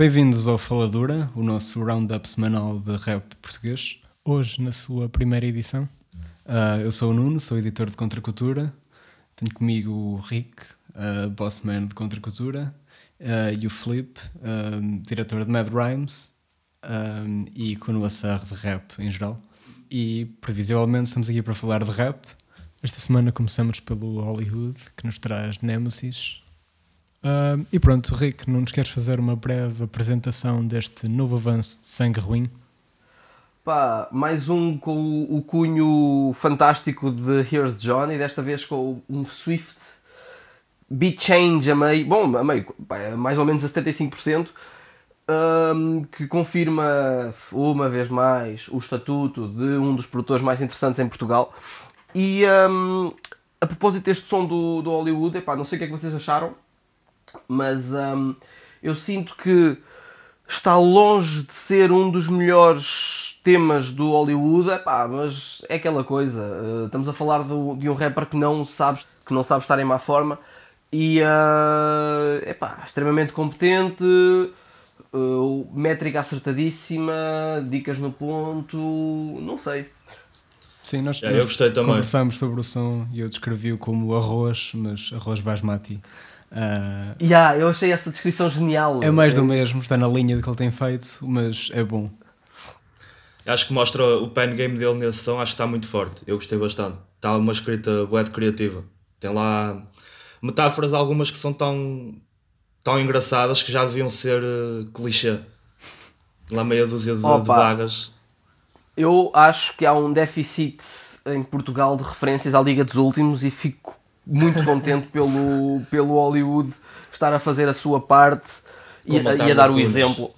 Bem-vindos ao Faladura, o nosso roundup semanal de rap português. Hoje, na sua primeira edição. Uh, eu sou o Nuno, sou editor de Contracultura. Tenho comigo o Rick, uh, bossman de Contracultura, uh, e o Flip, diretor de Mad Rhymes, um, e Kuno Sarre de rap em geral. E previsivelmente estamos aqui para falar de rap. Esta semana começamos pelo Hollywood, que nos traz Nemesis, Uh, e pronto, Rick, não nos queres fazer uma breve apresentação deste novo avanço de Sangue Ruim? Pá, mais um com o cunho fantástico de Here's Johnny, desta vez com um Swift beat change a meio, bom, a meio, pá, mais ou menos a 75%, um, que confirma uma vez mais o estatuto de um dos produtores mais interessantes em Portugal. E um, a propósito deste som do, do Hollywood, epá, não sei o que é que vocês acharam, mas um, eu sinto que está longe de ser um dos melhores temas do Hollywood, epá, mas é aquela coisa. Uh, estamos a falar do, de um rapper que não sabe, que não sabe estar em má forma e uh, epá, extremamente competente, uh, métrica acertadíssima, dicas no ponto, não sei. Sim, nós, yeah, eu gostei também. conversámos sobre o som e eu descrevi-o como arroz, mas arroz basmati. Uh, yeah, eu achei essa descrição genial. É mais do mesmo, está na linha do que ele tem feito, mas é bom. Acho que mostra o pen game dele nesse som, acho que está muito forte. Eu gostei bastante. Está uma escrita web criativa. Tem lá metáforas algumas que são tão, tão engraçadas que já deviam ser uh, clichê. Lá meia dúzia de, de vagas. Eu acho que há um déficit em Portugal de referências à Liga dos Últimos e fico muito contente pelo, pelo Hollywood estar a fazer a sua parte e a, e a, dar o exemplo.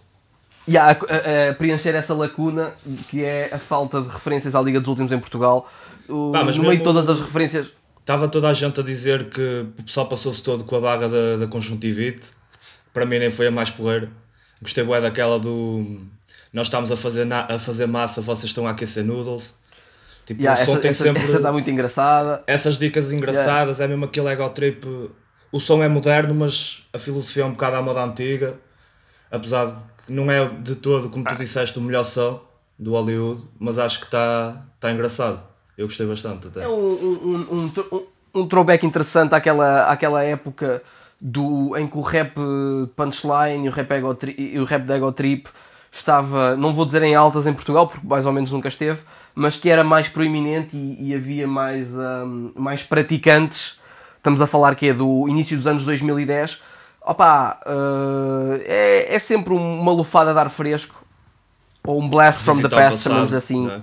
E a, a, a, preencher essa lacuna que é a falta de referências à Liga dos Últimos em Portugal. Pá, no meio de todas as referências. Estava toda a gente a dizer que o pessoal passou-se todo com a barra da, da conjuntivite. Para mim nem foi a mais porreira. Gostei bem daquela do. Nós estamos a fazer, na, a fazer massa, vocês estão a aquecer noodles. Tipo, yeah, o som essa, tem essa, sempre. Essa está muito engraçada. Essas dicas engraçadas, yeah. é mesmo aquele ego trip. O som é moderno, mas a filosofia é um bocado à moda antiga. Apesar de que não é de todo, como tu ah. disseste, o melhor som do Hollywood, mas acho que está tá engraçado. Eu gostei bastante até. É um, um, um, um, um throwback interessante àquela, àquela época do, em que o rap punchline e o rap, ego tri, o rap da ego trip estava, não vou dizer em altas em Portugal, porque mais ou menos nunca esteve, mas que era mais proeminente e, e havia mais, um, mais praticantes. Estamos a falar que é do início dos anos 2010. Opa, uh, é, é sempre uma lufada de ar fresco. Ou um blast from the past, chamamos assim. Né?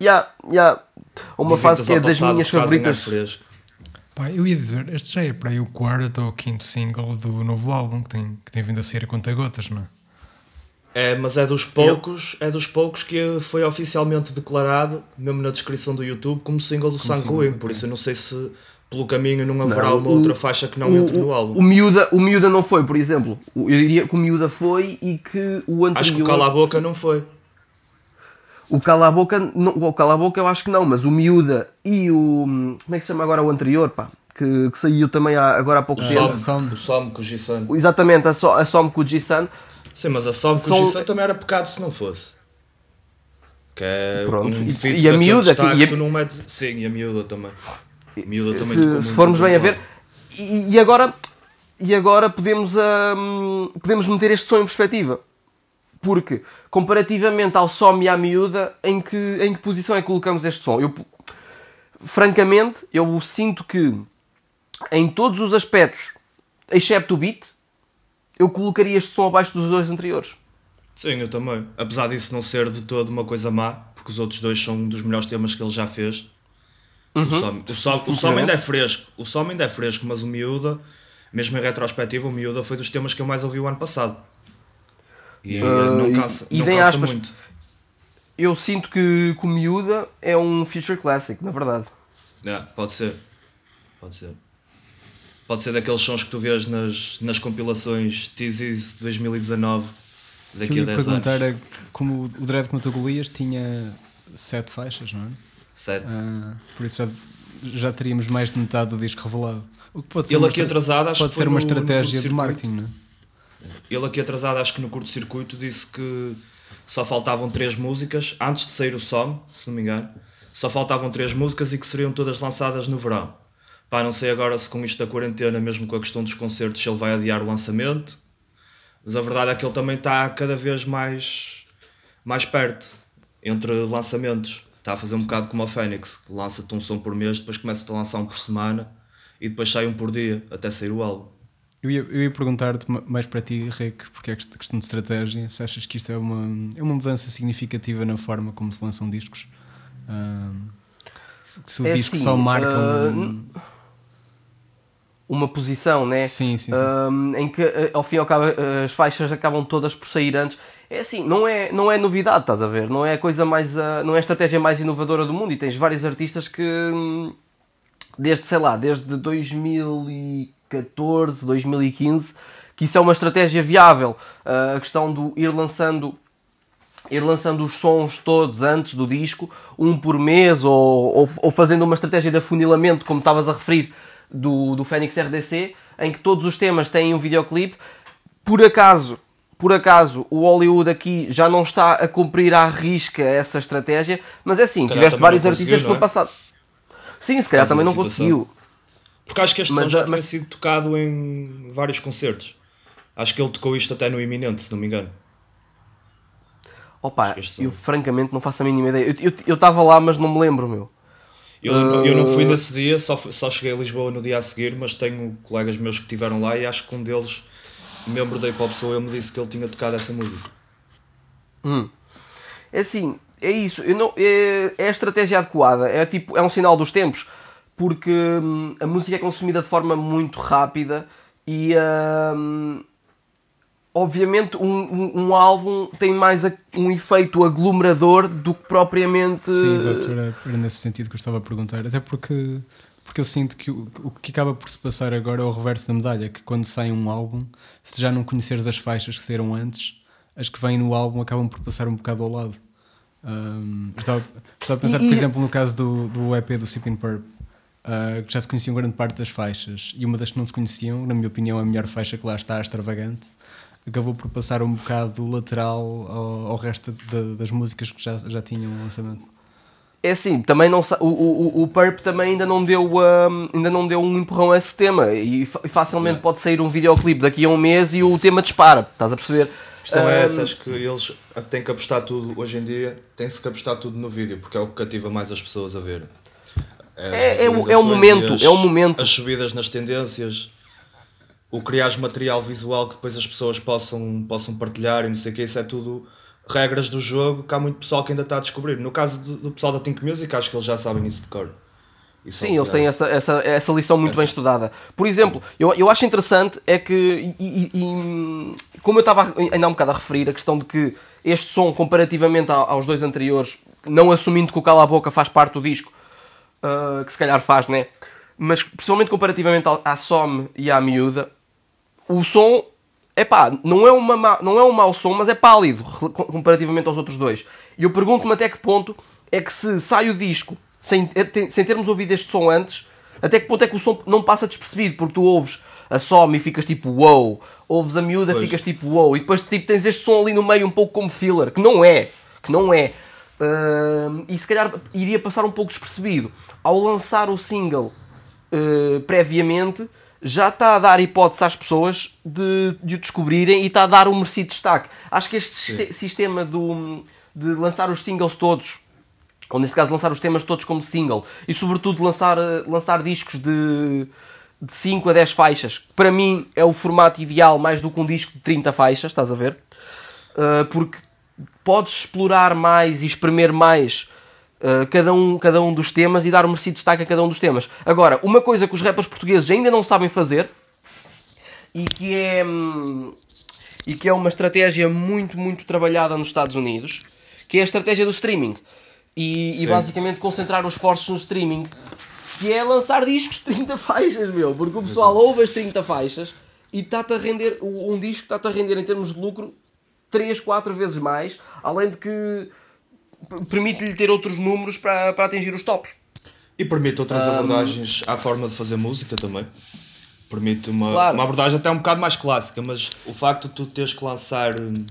Yeah, yeah. Uma fase que é das minhas favoritas. Pá, eu ia dizer, este já é para aí o quarto ou quinto single do novo álbum que tem, que tem vindo a sair a conta gotas, não é? É, mas é dos poucos, é dos poucos que foi oficialmente declarado, mesmo na descrição do YouTube, como single do Sangue Ruim. Por isso eu não sei se pelo caminho não haverá não, uma o, outra faixa que não o, entre no álbum. O Miúda, o Miúda não foi, por exemplo. Eu diria que o Miúda foi e que o anterior... Acho que o Cala a Boca não foi. O Cala a Boca, não, o Cala a Boca eu acho que não, mas o Miúda e o... Como é que se chama agora o anterior, pá? Que, que saiu também há, agora há pouco tempo. O Som com o G-Sun. Exatamente, a, so, a Som com o G-Sun Sim, mas a Som com São... também era pecado se não fosse. Que é Pronto. um feat e, a miúda que, e a... tu não metes. Sim, e a miúda também. A miúda também se, se formos bem a ver. E, e, agora, e agora podemos, um, podemos meter este som em perspectiva. Porque, comparativamente ao som e à miúda, em que, em que posição é que colocamos este som? Eu, francamente, eu sinto que em todos os aspectos, excepto o beat, eu colocaria este som abaixo dos dois anteriores. Sim, eu também. Apesar disso não ser de todo uma coisa má, porque os outros dois são um dos melhores temas que ele já fez. Uhum. O, som, o, som, o som ainda é fresco, o som ainda é fresco, mas o Miúda, mesmo em retrospectiva, o Miúda foi dos temas que eu mais ouvi o ano passado. E uh, não cansa, e, não cansa aspas, muito. Eu sinto que, que o Miúda é um future classic, na verdade. É, pode ser. Pode ser. Pode ser daqueles sons que tu vês nas, nas compilações Teasies 2019 daqui a 10 perguntar anos. É como o Dread tu Golias tinha sete faixas, não é? Sete. Ah, por isso já, já teríamos mais de metade do disco revelado. O que pode ser Ele aqui atrasado acho pode que ser uma no, estratégia no de marketing, não é? Ele aqui atrasado, acho que no curto-circuito, disse que só faltavam três músicas, antes de sair o som, se não me engano, só faltavam três músicas e que seriam todas lançadas no verão. Pá, não sei agora se com isto da quarentena, mesmo com a questão dos concertos, se ele vai adiar o lançamento, mas a verdade é que ele também está cada vez mais, mais perto entre lançamentos. Está a fazer um bocado como a Fênix, que lança-te um som por mês, depois começa a lançar um por semana e depois sai um por dia, até sair o álbum. Eu ia, eu ia perguntar-te mais para ti, Rick, porque é questão de estratégia. Se achas que isto é uma, é uma mudança significativa na forma como se lançam discos? Uh, se o é disco assim, só marca. Uh, um... Uma posição, né? Sim, sim, sim. Uh, em que ao fim e ao cabo as faixas acabam todas por sair antes. É assim, não é, não é novidade, estás a ver? Não é a coisa mais. não é a estratégia mais inovadora do mundo. E tens vários artistas que. Hum, desde, sei lá, desde 2000 e 2014, 2015, que isso é uma estratégia viável. Uh, a questão do ir lançando ir lançando os sons todos antes do disco, um por mês, ou, ou, ou fazendo uma estratégia de afunilamento, como estavas a referir, do, do Fênix RDC, em que todos os temas têm um videoclipe. Por acaso, por acaso, o Hollywood aqui já não está a cumprir à risca essa estratégia, mas é assim, tiveste vários artistas é? passado. Sim, se calhar também não conseguiu. Porque acho que este mas, som já mas... tinha sido tocado em vários concertos. Acho que ele tocou isto até no Iminente, se não me engano. Opa, eu francamente não faço a mínima ideia. Eu estava lá, mas não me lembro, meu. Eu, uh... eu não fui uh, nesse dia, só, só cheguei a Lisboa no dia a seguir, mas tenho colegas meus que estiveram lá e acho que um deles, membro da Hip Hop Soul, me disse que ele tinha tocado essa música. Hum. É assim, é isso. Eu não, é, é a estratégia adequada. É, tipo, é um sinal dos tempos porque hum, a música é consumida de forma muito rápida e hum, obviamente um, um, um, álbum tem mais um efeito aglomerador do que propriamente. Sim, exato, era, era, nesse sentido que eu estava a perguntar, até porque, porque eu sinto que o, o que acaba por se passar agora é o reverso da medalha, que quando sai um álbum, se já não conheceres as faixas que saíram antes, as que vêm no álbum acabam por passar um bocado ao lado. Um, estava, estava a pensar, por exemplo, no caso do, do EP do Sipping Purp, uh, que já se conheciam grande parte das faixas, e uma das que não se conheciam, na minha opinião, a melhor faixa que lá está, extravagante, acabou por passar um bocado lateral ao, ao resto de, das músicas que já, já tinham lançamento. É assim, também não o, o, o Purp também ainda não deu um, ainda não deu um empurrão a esse tema e, facilmente pode sair um videoclipe daqui a um mês e o tema dispara, estás a perceber? A questão um, é essa, acho que eles têm que apostar tudo hoje em dia, tem-se que apostar tudo no vídeo, porque é o que cativa mais as pessoas a ver. É, é, o, é o momento, as, é o momento. As subidas nas tendências, o criar material visual que depois as pessoas possam, possam partilhar e não sei o que, isso é tudo regras do jogo que há muito pessoal que ainda está a descobrir. No caso do, do pessoal da Think Music, acho que eles já sabem isso de cor. Isso Sim, eles têm essa, essa, essa lição muito essa. bem estudada. Por exemplo, eu, eu acho interessante é que, e, e, e, como eu estava ainda há um bocado a referir, a questão de que este som, comparativamente aos dois anteriores, não assumindo que o Cala a Boca faz parte do disco, uh, que se calhar faz, né? Mas principalmente comparativamente à Some e à Miúda, o som, é pá, não é, uma não é um mau som, mas é pálido comparativamente aos outros dois. E eu pergunto-me até que ponto é que se sai o disco sem, sem termos ouvido este som antes, até que ponto é que o som não passa despercebido, porque tu ouves a Some e ficas tipo wow, ouves a miúda e ficas tipo wow, e depois tipo, tens este som ali no meio um pouco como filler, que não é, que não é. Uh, e se calhar iria passar um pouco despercebido. Ao lançar o single uh, previamente, já está a dar hipótese às pessoas de, de o descobrirem e está a dar um merecido destaque. Acho que este Sim. sistema do, de lançar os singles todos, ou nesse caso lançar os temas todos como single, e sobretudo lançar, lançar discos de, de 5 a 10 faixas, para mim é o formato ideal mais do que um disco de 30 faixas, estás a ver? Uh, porque podes explorar mais e espremer mais uh, cada, um, cada um dos temas e dar um merecido destaque a cada um dos temas. Agora, uma coisa que os rappers portugueses ainda não sabem fazer e que é, hum, e que é uma estratégia muito, muito trabalhada nos Estados Unidos, que é a estratégia do streaming. E, e basicamente concentrar os esforços no streaming, que é lançar discos de 30 faixas, meu, porque o pessoal Exato. ouve as 30 faixas e está-te a render, um disco está-te a render em termos de lucro 3, 4 vezes mais, além de que permite-lhe ter outros números para, para atingir os tops. E permite outras um... abordagens à forma de fazer música também. Permite uma, Claro. uma abordagem até um bocado mais clássica, mas o facto de tu teres que lançar hum,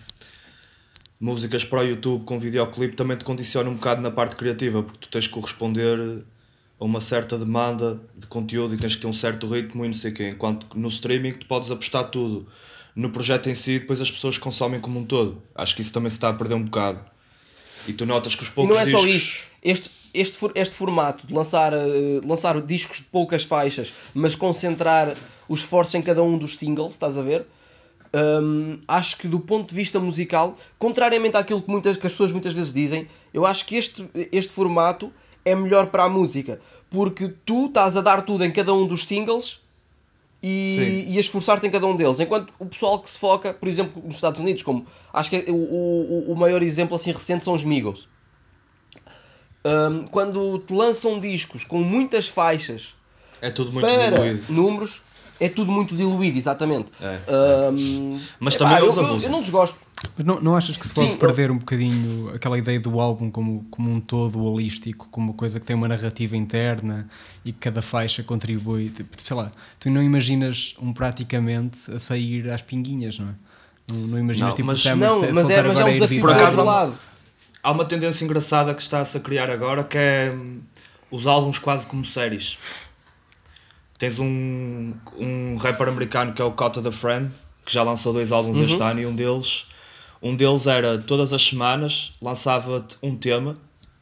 músicas para o YouTube com videoclipe também te condiciona um bocado na parte criativa, porque tu tens que corresponder a uma certa demanda de conteúdo e tens que ter um certo ritmo e não sei o quê. Enquanto no streaming tu podes apostar tudo no projeto em si e depois as pessoas consomem como um todo. Acho que isso também se está a perder um bocado. E tu notas que os E poucos não é só discos... isso. Este, este, este formato de lançar, eh, lançar discos de poucas faixas, mas concentrar o esforço em cada um dos singles, estás a ver? Hum, acho que do ponto de vista musical, contrariamente àquilo que, muitas, que as pessoas muitas vezes dizem, eu acho que este, este formato é melhor para a música. Porque tu estás a dar tudo em cada um dos singles e, e a esforçar-te em cada um deles. Enquanto o pessoal que se foca, por exemplo, nos Estados Unidos, como acho que é o, o, o maior exemplo assim recente são os Migos. Um, quando te lançam discos com muitas faixas É tudo muito para diluído. números, é tudo muito diluído, exatamente. É, Um, Mas também eu, eles eu, abusam. eu não desgosto. Mas não, não achas que se Sim, pode eu- perder um bocadinho aquela ideia do álbum como, como um todo holístico, como uma coisa que tem uma narrativa interna e que cada faixa contribui? Tipo, sei lá, tu não imaginas um praticamente a sair às pinguinhas, não é? Não, não imaginas Não, tipo mas- Não, a mas é, mas é um a desafio Por acaso, lado. Há uma tendência engraçada que está-se a criar agora que é os álbuns quase como séries. Tens um, um rapper americano que é o Cota the Friend, que já lançou dois álbuns Uhum. este ano e um deles, um deles era todas as semanas lançava um tema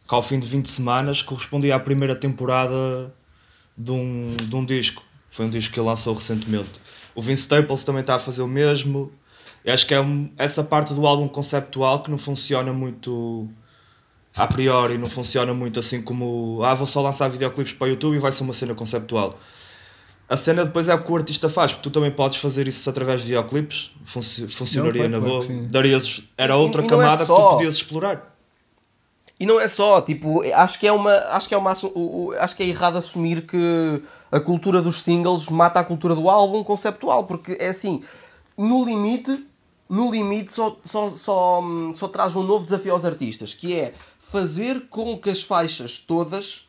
que ao fim de 20 semanas correspondia à primeira temporada de um, de um disco. Foi um disco que ele lançou recentemente. O Vince Staples também está a fazer o mesmo. Eu acho que é um- essa parte do álbum conceptual que não funciona muito a priori, não funciona muito assim como ah, vou só lançar videoclipes para o YouTube e vai ser uma cena conceptual. A cena depois é o que o artista faz, porque tu também podes fazer isso através de videoclipes, Funci- funcionaria Não, claro, na claro boa. que. Darias, era outra E não é camada que só. tu podias explorar. E não é só, tipo, acho que é uma. Acho que é uma acho que é errado assumir que a cultura dos singles mata a cultura do álbum conceptual, porque é assim, no limite, no limite só, só, só, só traz um novo desafio aos artistas, que é fazer com que as faixas todas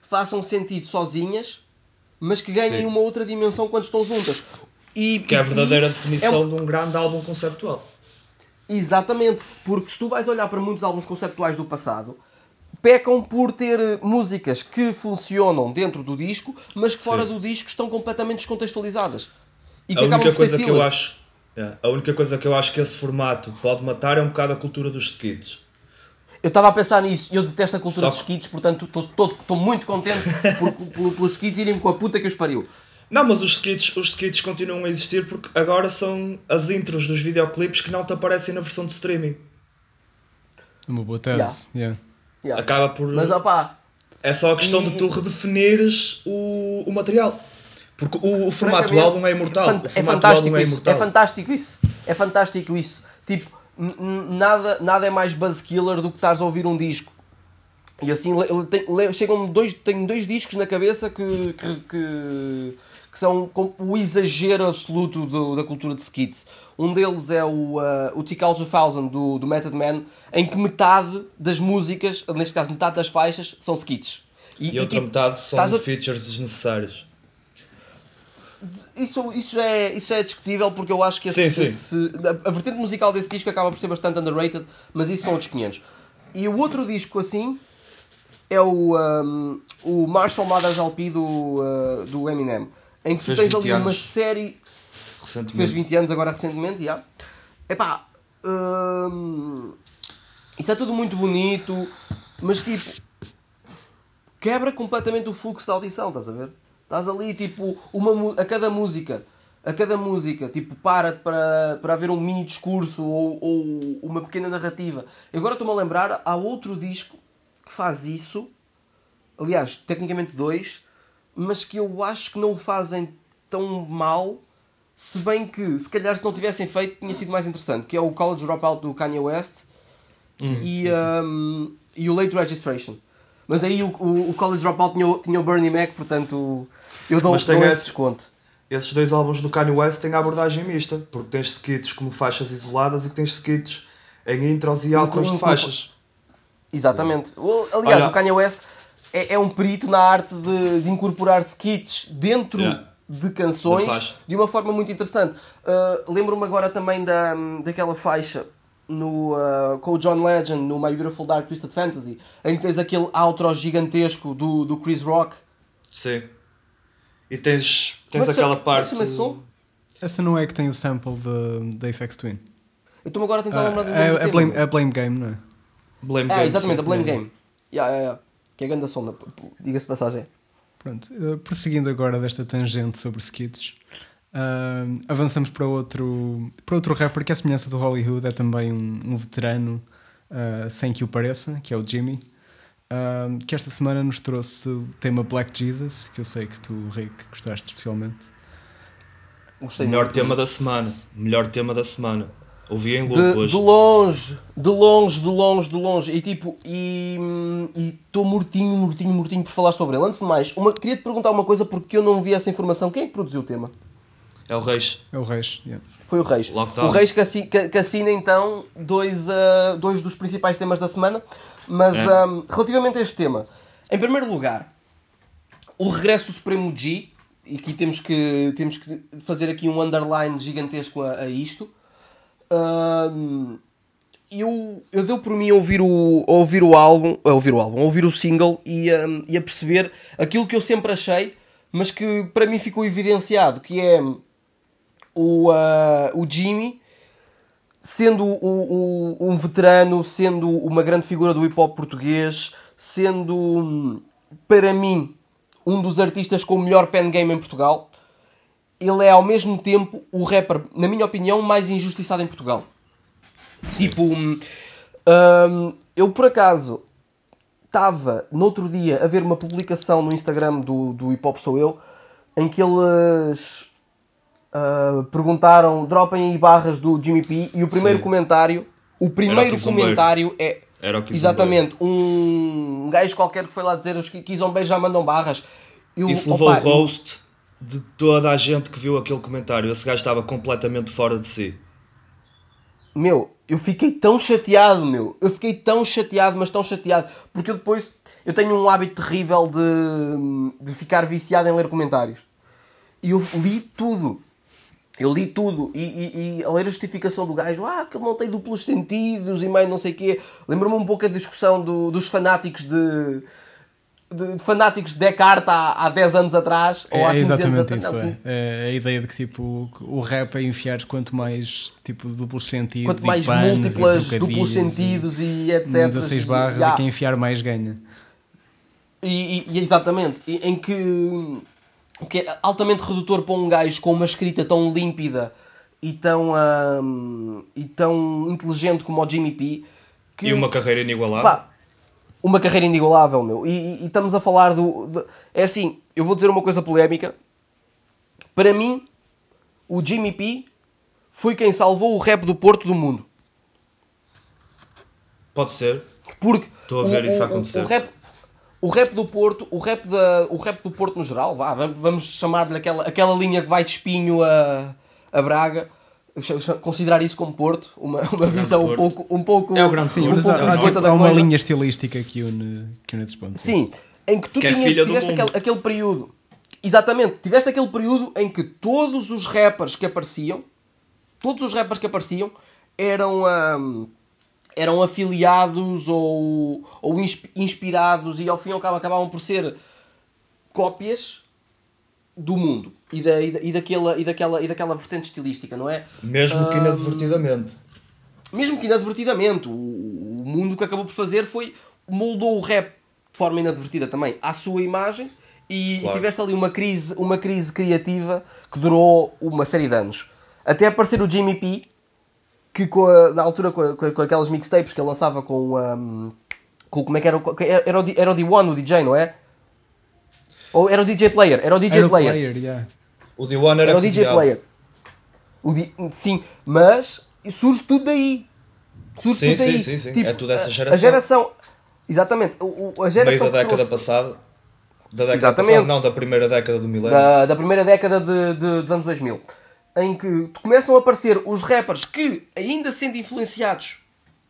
façam sentido sozinhas, mas que ganhem Sim. uma outra dimensão quando estão juntas. E, Que é a verdadeira definição é- de um grande álbum conceptual. Exatamente, porque se tu vais olhar para muitos álbuns conceptuais do passado, pecam por ter eh, músicas que funcionam dentro do disco, mas que fora Sim. do disco estão completamente descontextualizadas. E que A única coisa que eu acho. é, a única coisa que eu acho que esse formato pode matar é um bocado a cultura dos skits. Eu estava a pensar nisso e eu detesto a cultura Só dos skits, portanto estou muito contente por, por- pelos skits irem com a puta que os pariu. Não, mas os skits, os skits continuam a existir porque agora são as intros dos videoclipes que não te aparecem na versão de streaming. Uma boa tese. yeah. Yeah. Acaba por. Mas opá, É só a questão E- de tu redefinires o, o material. Porque o, o formato do álbum é imortal. fan- o é formato do fantástico álbum é isso. imortal. É fantástico isso. É fantástico isso. Tipo, nada, nada é mais buzzkiller do que estares a ouvir um disco. E assim, chegam dois, tenho dois discos na cabeça que, que, que, que são o exagero absoluto do- da cultura de skits. Um deles é o, uh, o T-Calls 2000 do, do Method Man, em que metade das músicas, neste caso metade das faixas, são skits. E, outra tipo, metade são features desnecessários. Isso, isso, já é, isso é discutível porque eu acho que Sim, esse, sim. esse- a, vertente musical desse disco acaba por ser bastante underrated, mas isso são outros 500. E o outro disco assim é o, um, o Marshall Mathers LP do, uh, do Eminem, em que tu tens 20 ali uma anos. série Recentemente. fez 20 anos agora recentemente, já. Epá, hum, isso é tudo muito bonito, mas tipo, quebra completamente o fluxo da audição, estás a ver? Estás ali, tipo, uma, a cada música, a cada música, tipo, para para, para haver um mini discurso ou, ou uma pequena narrativa. Agora estou-me a lembrar, há outro disco que faz isso, aliás, tecnicamente dois, mas que eu acho que não o fazem tão mal, se bem que, se calhar, se não tivessem feito, tinha sido mais interessante, que é o College Dropout do Kanye West e, um, e o Late Registration. Mas aí o, o, o College Dropout tinha, tinha o Bernie Mac, portanto, eu dou, Mas dou esse desconto. Esses dois álbuns do Kanye West têm a abordagem mista, porque tens skits como faixas isoladas e tens skits em intros e outros de faixas. Exatamente. O- Aliás, Olha- o Kanye West é, é um perito na arte de, de incorporar skits dentro Yeah. de canções de uma forma muito interessante. Uh, Lembro-me agora também da, daquela faixa no, uh, com o John Legend no My Beautiful Dark Twisted Fantasy, em que tens aquele outro gigantesco do, do Chris Rock. Sim. E tens, tens aquela é parte. Essa não é que tem o sample da FX Twin. Eu estou-me agora a tentar uh, lembrar do é, é, blame, é Blame Game, não é? Blame é, Game. exatamente, sim. a Blame Game. Yeah, yeah, yeah. Que é grande sonda, diga-se de passagem. Pronto, uh, prosseguindo agora desta tangente sobre skits, uh, avançamos para outro, para outro rapper que, a semelhança do Hollywood, é também um, um veterano, uh, sem que o pareça, que é o Jimmy, que esta semana nos trouxe o tema Black Jesus, que eu sei que tu, Rick, gostaste especialmente. Gostei Melhor tema da semana. Melhor tema da semana. Ouvi em loop de, hoje. De longe, de longe, de longe, de longe. E tipo, e estou mortinho, mortinho, mortinho por falar sobre ele. Antes de mais, uma, queria te perguntar uma coisa porque eu não vi essa informação. Quem é que produziu o tema? É o Reis. É o Reis, yeah. Foi o Reis. Lockdown. O Reis que assina, que, assina então dois, uh, dois dos principais temas da semana. Mas é. um, relativamente a este tema, em primeiro lugar, o regresso do Supremo G, e aqui temos que, temos que fazer aqui um underline gigantesco a, a isto Uh, eu, eu deu por mim a ouvir o, a ouvir o álbum, a ouvir o álbum, ouvir o single e, um, e a perceber aquilo que eu sempre achei, mas que para mim ficou evidenciado, que é o, uh, o Jimmy sendo o, o, um veterano, sendo uma grande figura do hip hop português, sendo para mim um dos artistas com o melhor pen game em Portugal ele é ao mesmo tempo o rapper, na minha opinião, mais injustiçado em Portugal. Tipo, hum, hum eu por acaso estava no outro dia a ver uma publicação no Instagram do, do Hip Hop Sou Eu em que eles uh, perguntaram dropem aí barras do Jimmy P e o primeiro Sim. comentário o primeiro comentário é Era o exatamente um gajo qualquer que foi lá dizer os Kizombe já mandam barras eu, Isso levou o roast de toda a gente que viu aquele comentário. Esse gajo estava completamente fora de si. Meu, eu fiquei tão chateado, meu. Eu fiquei tão chateado, mas tão chateado. Porque eu depois. Eu tenho um hábito terrível de, de ficar viciado em ler comentários. E eu li tudo. Eu li tudo. E, e, e a ler a justificação do gajo, ah, que ele não tem duplos sentidos e meio não sei o quê. Lembro-me um pouco a discussão do, dos fanáticos de de, fanáticos de Descartes há, há 10 anos atrás é, ou há 15 anos atrás. Isso, não, é. é. a ideia de que tipo, o rap é enfiar quanto mais tipo, duplos sentidos quanto mais múltiplas duplos sentidos e, e etc. 16 barras e, e quem enfiar mais ganha. E, e, exatamente, em que o que é altamente redutor para um gajo com uma escrita tão límpida e tão, e tão inteligente como o Jimmy P. Que, e uma carreira inigualável. Pá, uma carreira inigualável, meu. E, e, e estamos a falar do, do, É assim, eu vou dizer uma coisa polémica. Para mim, o Jimmy P foi quem salvou o rap do Porto do mundo. Pode ser. Porque Estou a ver o, isso acontecer. O, rap, o rap do Porto, o rap, da, o rap do Porto no geral, vá, vamos chamar-lhe aquela, aquela linha que vai de espinho a, a Braga considerar isso como Porto, uma, uma visão um pouco, um pouco. É o grande sim, um pouco há, há uma linha estilística que une, que une esses pontos. Sim, em que tu que tinhas, é tiveste aquele, aquele período. Exatamente, tiveste aquele período em que todos os rappers que apareciam, todos os rappers que apareciam eram. Um, eram afiliados ou, ou inspirados e ao fim e ao cabo acabavam por ser cópias do mundo e, da, e, da, e, daquela, e, daquela, e daquela vertente estilística, não é? Mesmo que inadvertidamente. Mesmo que inadvertidamente. O, o mundo que acabou por fazer foi moldou o rap de forma inadvertida também à sua imagem e, claro. e tiveste ali uma crise, uma crise criativa que durou uma série de anos. Até aparecer o Jimmy P, que a, na altura com, a, com, aquelas mixtapes que ele lançava com, um, com como é que era, era, o, era o D1 o DJ, não é? Ou era o DJ Player? Era o DJ era Player. O, player yeah. o D1 era, era o DJ Player. O D... Sim, mas surge tudo daí. Surge sim, tudo sim, daí. Sim, sim, tipo, É toda essa geração. A geração. Exatamente. O, a geração Meio da década trouxe... passada. Da década Exatamente. passada, não, da primeira década do milénio. Da, da primeira década de, de, dos anos 2000. Em que começam a aparecer os rappers que, ainda sendo influenciados,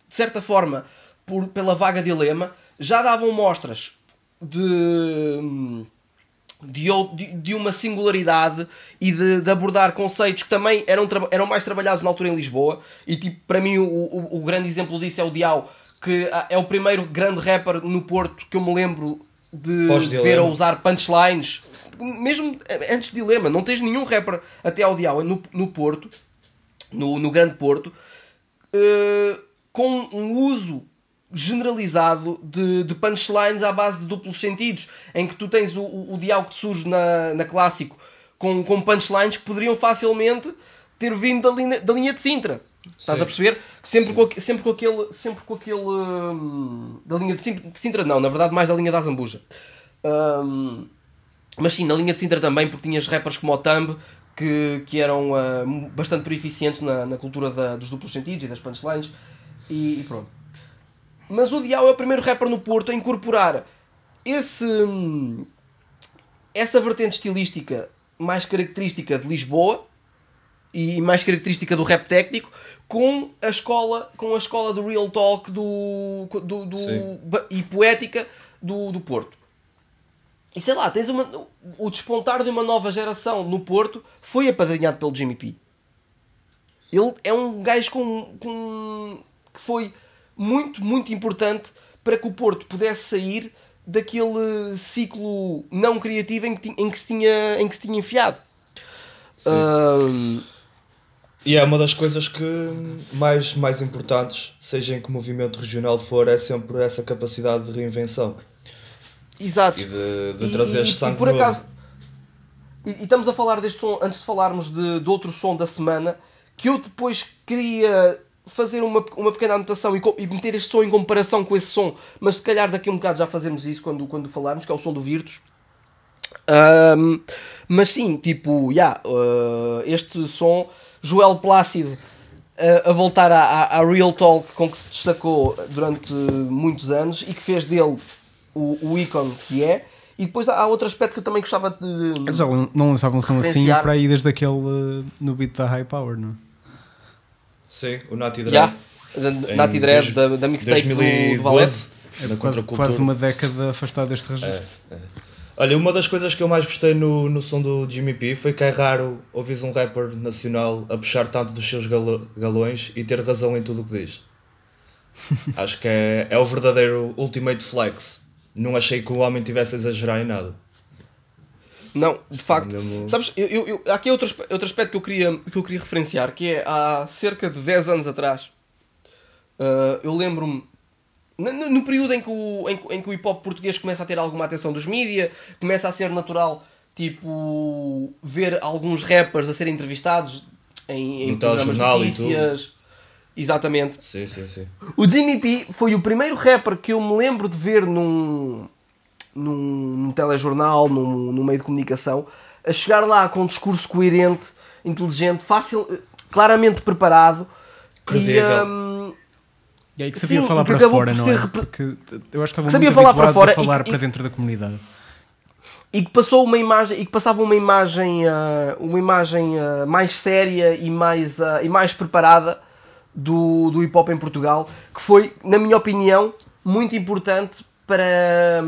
de certa forma, por, pela vaga dilema, já davam mostras de de, de, uma singularidade e de, de, abordar conceitos que também eram, eram mais trabalhados na altura em Lisboa. E tipo, para mim, o, o, o grande exemplo disso é o Dial, que ah, é o primeiro grande rapper no Porto que eu me lembro de, de ver a usar punchlines. Mesmo antes de Dilema, não tens nenhum rapper até ao Dial no, no Porto, no, no Grande Porto, uh, com um uso generalizado de, de, punchlines à base de duplos sentidos, em que tu tens o, o, o diálogo que surge na, na clássico com, com punchlines que poderiam facilmente ter vindo da linha, da linha de Sintra. Estás Sim. a perceber? Sempre com, sempre com aquele. Sempre com aquele. Hum, da linha de Sintra, não, na verdade, mais da linha da Zambuja. Hum, mas sim, na linha de Sintra também, porque tinhas rappers como o Thumb que, que eram uh, bastante proficientes na, na cultura da, dos duplos sentidos e das punchlines. E, e pronto. Mas o Dial é o primeiro rapper no Porto a incorporar esse, essa vertente estilística mais característica de Lisboa e mais característica do rap técnico com a escola com a escola do real talk do, do, do e poética do, do Porto e sei lá tens uma, o despontar de uma nova geração no Porto foi apadrinhado pelo Jimmy P ele é um gajo com, com que foi muito, muito importante para que o Porto pudesse sair daquele ciclo não criativo em que, em que, se, tinha, em que se tinha enfiado. Um... E é uma das coisas que mais, mais importantes, seja em que movimento regional for, é sempre essa capacidade de reinvenção. Exato. E de, de trazer e, sangue e, por acaso, e, e, estamos a falar deste som, antes de falarmos de, de outro som da semana, que eu depois queria fazer uma, uma pequena anotação e, e, meter este som em comparação com esse som, mas se calhar daqui a um bocado já fazemos isso quando, quando falarmos, que é o som do Virtus. Um, mas sim, tipo, yeah, uh, este som, Joel Plácido uh, a voltar à, à, à, Real Talk com que se destacou durante muitos anos e que fez dele o, o ícone que é. E depois há outro aspecto que eu também gostava de. Eles já não lançavam um som assim para ir desde aquele uh, no beat da High Power, não? Sim, o Nati Dread. Yeah. Nati Dread da, da mixtape 2012, do, Valete. É quase, quase uma década afastado deste registro. É, é. Olha, uma das coisas que eu mais gostei no, no som do Jimmy P foi que é raro ouvir um rapper nacional a puxar tanto dos seus galo, galões e ter razão em tudo o que diz. Acho que é, é o verdadeiro ultimate flex. Não achei que o homem tivesse a exagerar em nada. Não, de facto. Sabes, eu, eu, eu, há aqui outro, outro aspecto que eu, queria, que eu queria referenciar, que é há cerca de 10 anos atrás, uh, eu lembro-me, no, no, período em que, o, em, em, que o hip hop português começa a ter alguma atenção dos mídia, começa a ser natural, tipo, ver alguns rappers a serem entrevistados em, em programas de notícias. Exatamente. Sim, sim, sim. O Jimmy P foi o primeiro rapper que eu me lembro de ver num, num, num telejornal, num, num meio de comunicação, a chegar lá com um discurso coerente, inteligente, fácil, claramente preparado. Credível. E, um, e aí que sabia sim, falar que para fora, não é? Porque eu acho que estavam sabia falar para fora a falar e, para dentro da comunidade. E que passou uma imagem, e que passava uma imagem, uh, uma imagem uh, mais séria e mais, uh, e mais preparada do, do hip hop em Portugal, que foi, na minha opinião, muito importante para,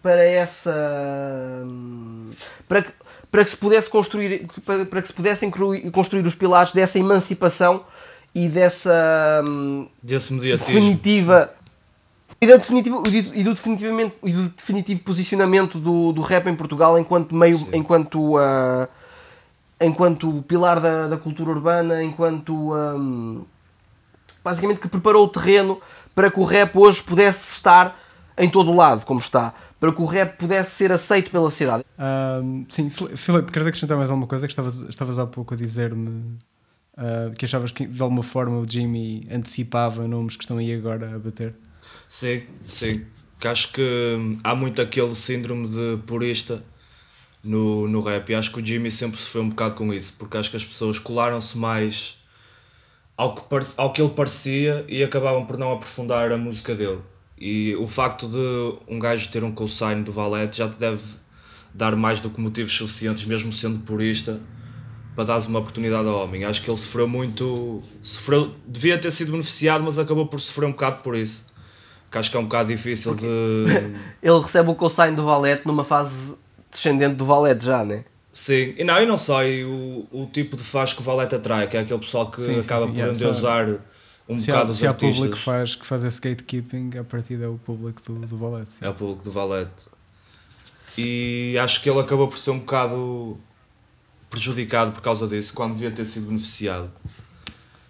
para essa. para que, para que se pudesse construir para, para que se pudessem construir os pilares dessa emancipação e dessa desse mediatismo definitiva e, da definitivo, e, do, definitivamente, e do definitivo posicionamento do, do rap em Portugal enquanto meio Sim. enquanto uh, enquanto pilar da, da cultura urbana enquanto um, basicamente que preparou o terreno para que o rap hoje pudesse estar em todo o lado, como está, para que o rap pudesse ser aceito pela sociedade. Uh, sim, Filipe, queres acrescentar mais alguma coisa? Que estavas, estavas há pouco a dizer-me uh, que achavas que de alguma forma o Jimmy antecipava nomes que estão aí agora a bater? Sim, sim. Que acho que hum, há muito aquele síndrome de purista no, no rap e acho que o Jimmy sempre sofreu um bocado com isso, porque acho que as pessoas colaram-se mais ao que, ao que ele parecia e acabavam por não aprofundar a música dele. E o facto de um gajo ter um cosign do Valete já te deve dar mais do que motivos suficientes, mesmo sendo purista, para dar uma oportunidade ao homem. Acho que ele sofreu muito. Sofreu, devia ter sido beneficiado, mas acabou por sofrer um bocado por isso. Que acho que é um bocado difícil de. ele recebe o cosign do Valete numa fase descendente do Valete já, né? Sim, e não, e não só, e o, o tipo de faz que o Valete atrai, que é aquele pessoal que sim, acaba sim, sim. por yeah, endeusar um se bocado há, os se artistas. Se há público que faz, que faz esse gatekeeping, a partir é o público do, do Valete. É o público do Valete. E acho que ele acabou por ser um bocado prejudicado por causa disso, quando devia ter sido beneficiado.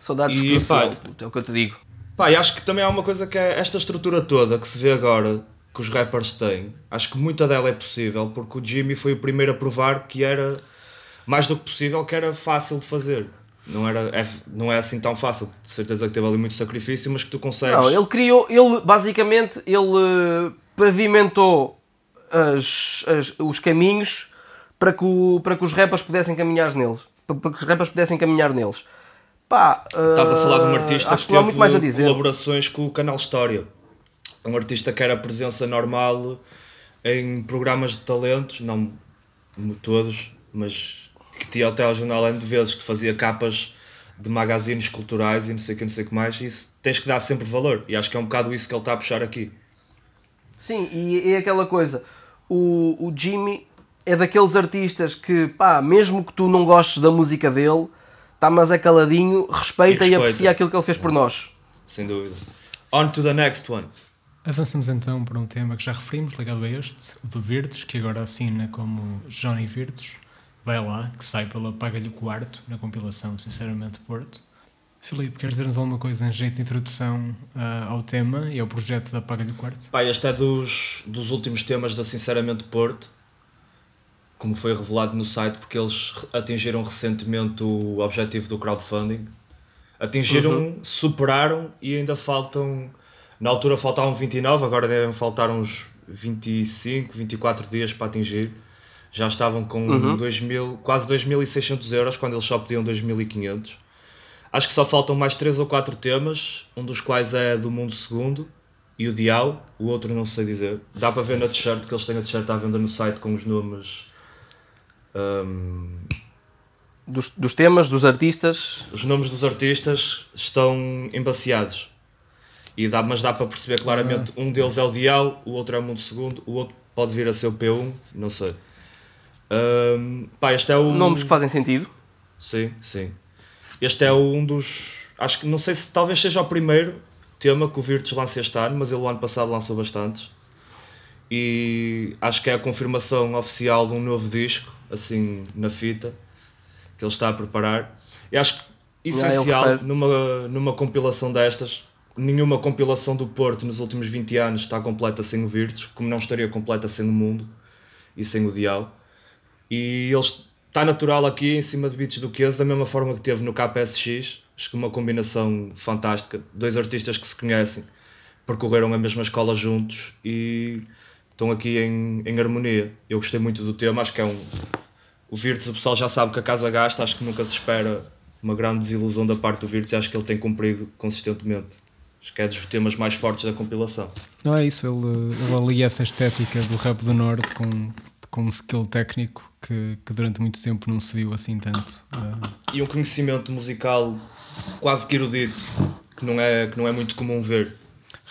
Saudades e, pá, é o que eu te digo. Pá, e acho que também há uma coisa que é esta estrutura toda que se vê agora que os rappers têm. Acho que muita dela é possível porque o Jimmy foi o primeiro a provar que era mais do que possível, que era fácil de fazer. Não, era, é, não é assim tão fácil, de certeza que teve ali muito sacrifício, mas que tu consegues. Não, ele criou, ele basicamente ele eh, pavimentou as, as, os caminhos para que, o, para que os rappers pudessem caminhar neles. Para, para que os rappers pudessem caminhar neles. Pá, Estás a falar de um eh, artista que, que teve muito mais a dizer. colaborações com o canal História. Um artista que era presença normal em programas de talentos, não todos, mas que tinha o telejornal N de vezes, que fazia capas de magazines culturais e não sei o que, não sei o que mais, e isso tens que dar sempre valor. E acho que é um bocado isso que ele está a puxar aqui. Sim, e é aquela coisa. O, o Jimmy é daqueles artistas que, pá, mesmo que tu não gostes da música dele, está mas é caladinho, respeita e, respeita e aprecia aquilo que ele fez por nós. Sem dúvida. On to the next one. Avançamos então para um tema que já referimos, ligado a este, o do Virtus, que agora assina como Johnny Virtus. Vai lá, que sai pela Paga-lhe o Quarto, na compilação Sinceramente Porto. Filipe, queres dizer-nos alguma coisa em jeito de introdução uh, ao tema e ao projeto da Paga-lhe o Quarto? Pai, este é dos, dos últimos temas da Sinceramente Porto como foi revelado no site, porque eles atingiram recentemente o objetivo do crowdfunding. Atingiram, uhum. superaram e ainda faltam. Na altura faltavam 29, agora devem faltar uns 25, 24 dias para atingir. Já estavam com uhum. 2000, quase 2.600 euros, quando eles só pediam 2.500. Acho que só faltam mais 3 ou 4 temas, um dos quais é do Mundo Segundo e o Dial, o outro não sei dizer. Dá para ver na t-shirt, que eles têm a t-shirt à venda no site com os nomes um, dos, dos temas, dos artistas? Os nomes dos artistas estão embaciados. E dá, mas dá para perceber claramente, ah. um deles é o Dial, o outro é o Mundo Segundo, o outro pode vir a ser o P1, não sei. Um, pá, este é o... Nomes que fazem sentido? Sim, sim. Este é um dos... Acho que, não sei se talvez seja o primeiro tema que o Virtus lança este ano, mas ele o ano passado lançou bastantes. E acho que é a confirmação oficial de um novo disco assim na fita que ele está a preparar. E acho que essencial numa, numa compilação destas. Nenhuma compilação do Porto nos últimos 20 anos está completa sem o Virtus, como não estaria completa sem o Mundo e sem o Dial. E ele está natural aqui em cima de beats do Queso, da mesma forma que teve no KPSX. Acho que uma combinação fantástica. Dois artistas que se conhecem, percorreram a mesma escola juntos e estão aqui em, em harmonia. Eu gostei muito do tema, acho que é um. O Virtus, o pessoal já sabe que a casa gasta, acho que nunca se espera uma grande desilusão da parte do Virtus e acho que ele tem cumprido consistentemente. Acho que é dos temas mais fortes da compilação. Não é isso, ele, ele alia essa estética do rap do Norte com, com um skill técnico que, que durante muito tempo não se viu assim tanto. Uh... E um conhecimento musical quase que erudito, que não é, que não é muito comum ver.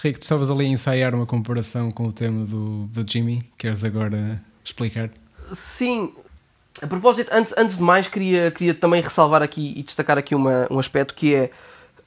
Rico, tu estavas ali a ensaiar uma comparação com o tema do, do Jimmy, queres agora explicar? Sim, a propósito, antes, antes de mais, queria, queria também ressalvar aqui e destacar aqui uma, um aspecto que é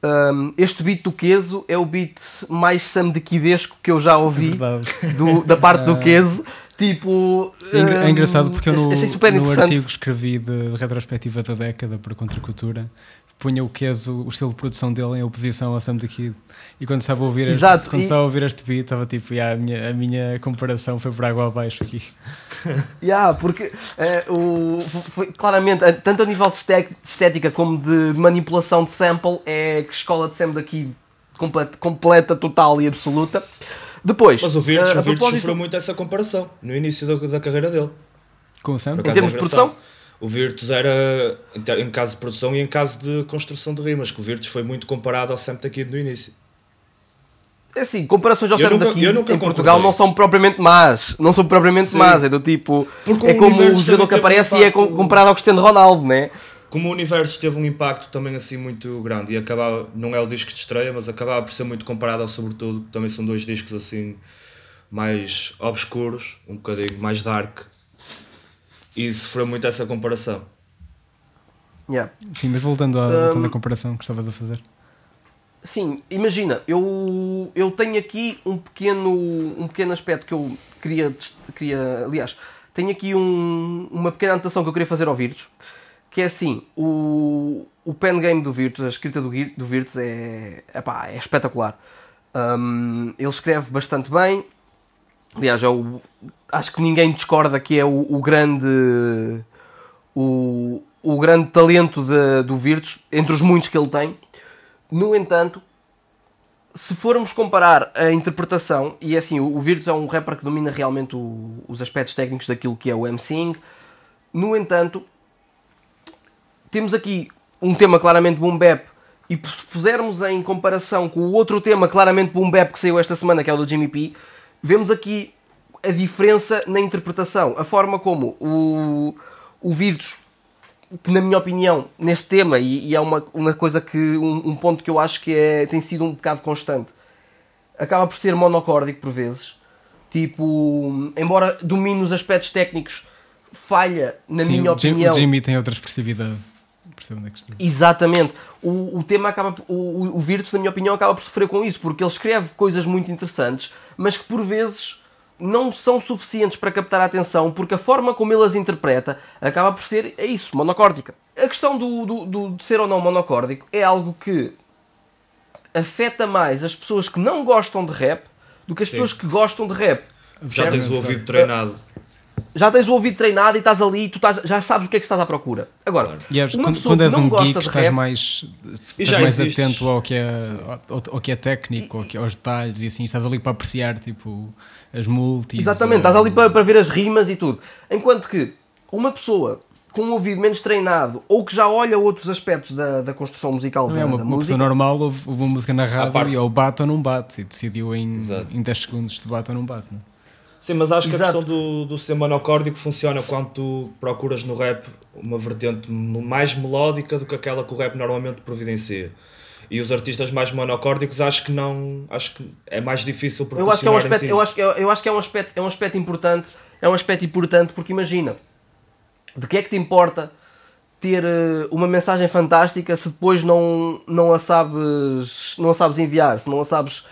um, este beat do Queso é o beat mais samdequidesco que eu já ouvi é do, da parte do Queso. Tipo, é, é engraçado porque eu no, no artigo escrevi de, de retrospectiva da década para Contracultura punha o queso, o estilo de produção dele em oposição ao Sam the Kid. E quando estava a ouvir, Exato, este, quando e... estava a ouvir este beat, estava tipo, yeah, a, minha, a minha comparação foi por água abaixo aqui. yeah, porque uh, o, foi, claramente, tanto a nível de estética como de manipulação de sample, é que escola de Sam the Kid completa, completa, total e absoluta. Depois, Mas o Virtus, uh, o Virtus propósito... sofreu muito essa comparação no início da, da carreira dele. Com o Sam? Em termos de produção? O Virtus era, em caso de produção e em caso de construção de rimas, que o Virtus foi muito comparado ao Sam Kid no início. É assim, comparações ao Sam Kid em Portugal não são propriamente más. Não são propriamente Sim. más, é do tipo. Porque é como o jogador que aparece um e é comparado ao Cristiano Ronaldo, né? Como o universo teve um impacto também assim muito grande e acabava, não é o disco de estreia, mas acabava por ser muito comparado ao Sobretudo, também são dois discos assim mais obscuros, um bocadinho mais dark e sofreu muito essa comparação. Yeah. Sim, mas voltando à, voltando à comparação que estavas a fazer. Sim, imagina, eu, eu tenho aqui um pequeno, um pequeno aspecto que eu queria, queria aliás, tenho aqui um- uma pequena anotação que eu queria fazer ao Virtus, que é assim, o, o pen game do Virtus, a escrita do, do Virtus é, epá, é espetacular. Hum, ele escreve bastante bem, aliás, é o- acho que ninguém discorda que é o, o grande o, o grande talento de- do Virtus, entre os muitos que ele tem. No entanto, se formos comparar a interpretação, e é assim, o, o Virtus é um rapper que domina realmente o- os aspectos técnicos daquilo que é o MCing. No entanto, temos aqui um tema claramente boom bap e se pusermos em comparação com o outro tema claramente boom bap que saiu esta semana, que é o do Jimmy P, vemos aqui a diferença na interpretação, a forma como o, o Virtus que na minha opinião, neste tema, e, e é uma, uma coisa que, um, um ponto que eu acho que é, tem sido um bocado constante, acaba por ser monocórdico por vezes. Tipo, embora domine os aspectos técnicos, falha, na Sim, minha opinião. O Jimmy tem outra expressividade. Exatamente. O, o tema acaba. o, o Virtus, na minha opinião, acaba por sofrer com isso, porque ele escreve coisas muito interessantes, mas que por vezes não são suficientes para captar a atenção, porque a forma como ele as interpreta acaba por ser, é isso, monocórdica. A questão do, do, do- de ser ou não monocórdico é algo que afeta mais as pessoas que não gostam de rap do que as Sim. pessoas que gostam de rap. Já Certo? tens o ouvido treinado. Já tens o ouvido treinado e estás ali e tu estás- já sabes o que é que estás à procura. Agora, E és- uma quando, pessoa quando que és não um gosta geek, de estás rap- mais, estás mais existes. atento ao que, é, ao, ao que é técnico, ao que- aos detalhes e assim, estás ali para apreciar tipo, as multis. Exatamente, eh, estás ali para, para ver as rimas e tudo. Enquanto que uma pessoa com um ouvido menos treinado ou que já olha outros aspectos da, da construção musical Não da, é uma, da uma música, pessoa normal, ouve, ouve uma música na rádio parte. e ou bate ou não bate, e decidiu em, Exato. em 10 segundos se bate ou não bate. Não? Sim, mas acho que Exato. a questão do, do ser monocórdico funciona quando tu procuras no rap uma vertente mais melódica do que aquela que o rap normalmente providencia. E os artistas mais monocórdicos acho que não. Acho que é mais difícil eu acho que é um aspecto, eu acho que, é- eu acho que é um aspecto, é um aspecto importante, é um aspecto importante porque imagina, de que é que te importa ter eh, uma mensagem fantástica se depois não, não a sabes, não a sabes enviar, se não a sabes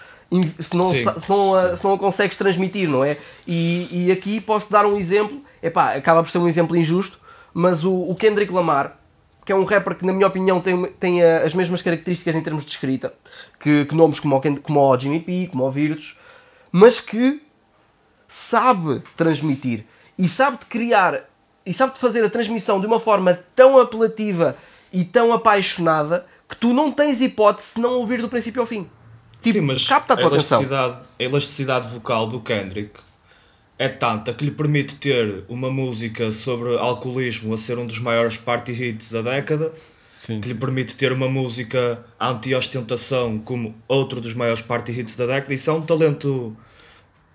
se não, Sim, se não, a, se não a consegues transmitir, não é? E, e aqui posso dar um exemplo, epá, acaba por ser um exemplo injusto, mas o, o Kendrick Lamar, que é um rapper que na minha opinião tem, tem as mesmas características em termos de escrita que, que nomes como o, como o Jimmy P, como o Virtus, mas que sabe transmitir e sabe de criar e sabe de fazer a transmissão de uma forma tão apelativa e tão apaixonada que tu não tens hipótese se não ouvir do princípio ao fim. Tipo, Sim, mas capta a tua atenção. elasticidade, a elasticidade vocal do Kendrick é tanta que lhe permite ter uma música sobre alcoolismo a ser um dos maiores party hits da década, Sim, que lhe permite ter uma música anti-ostentação como outro dos maiores party hits da década. Isso é um talento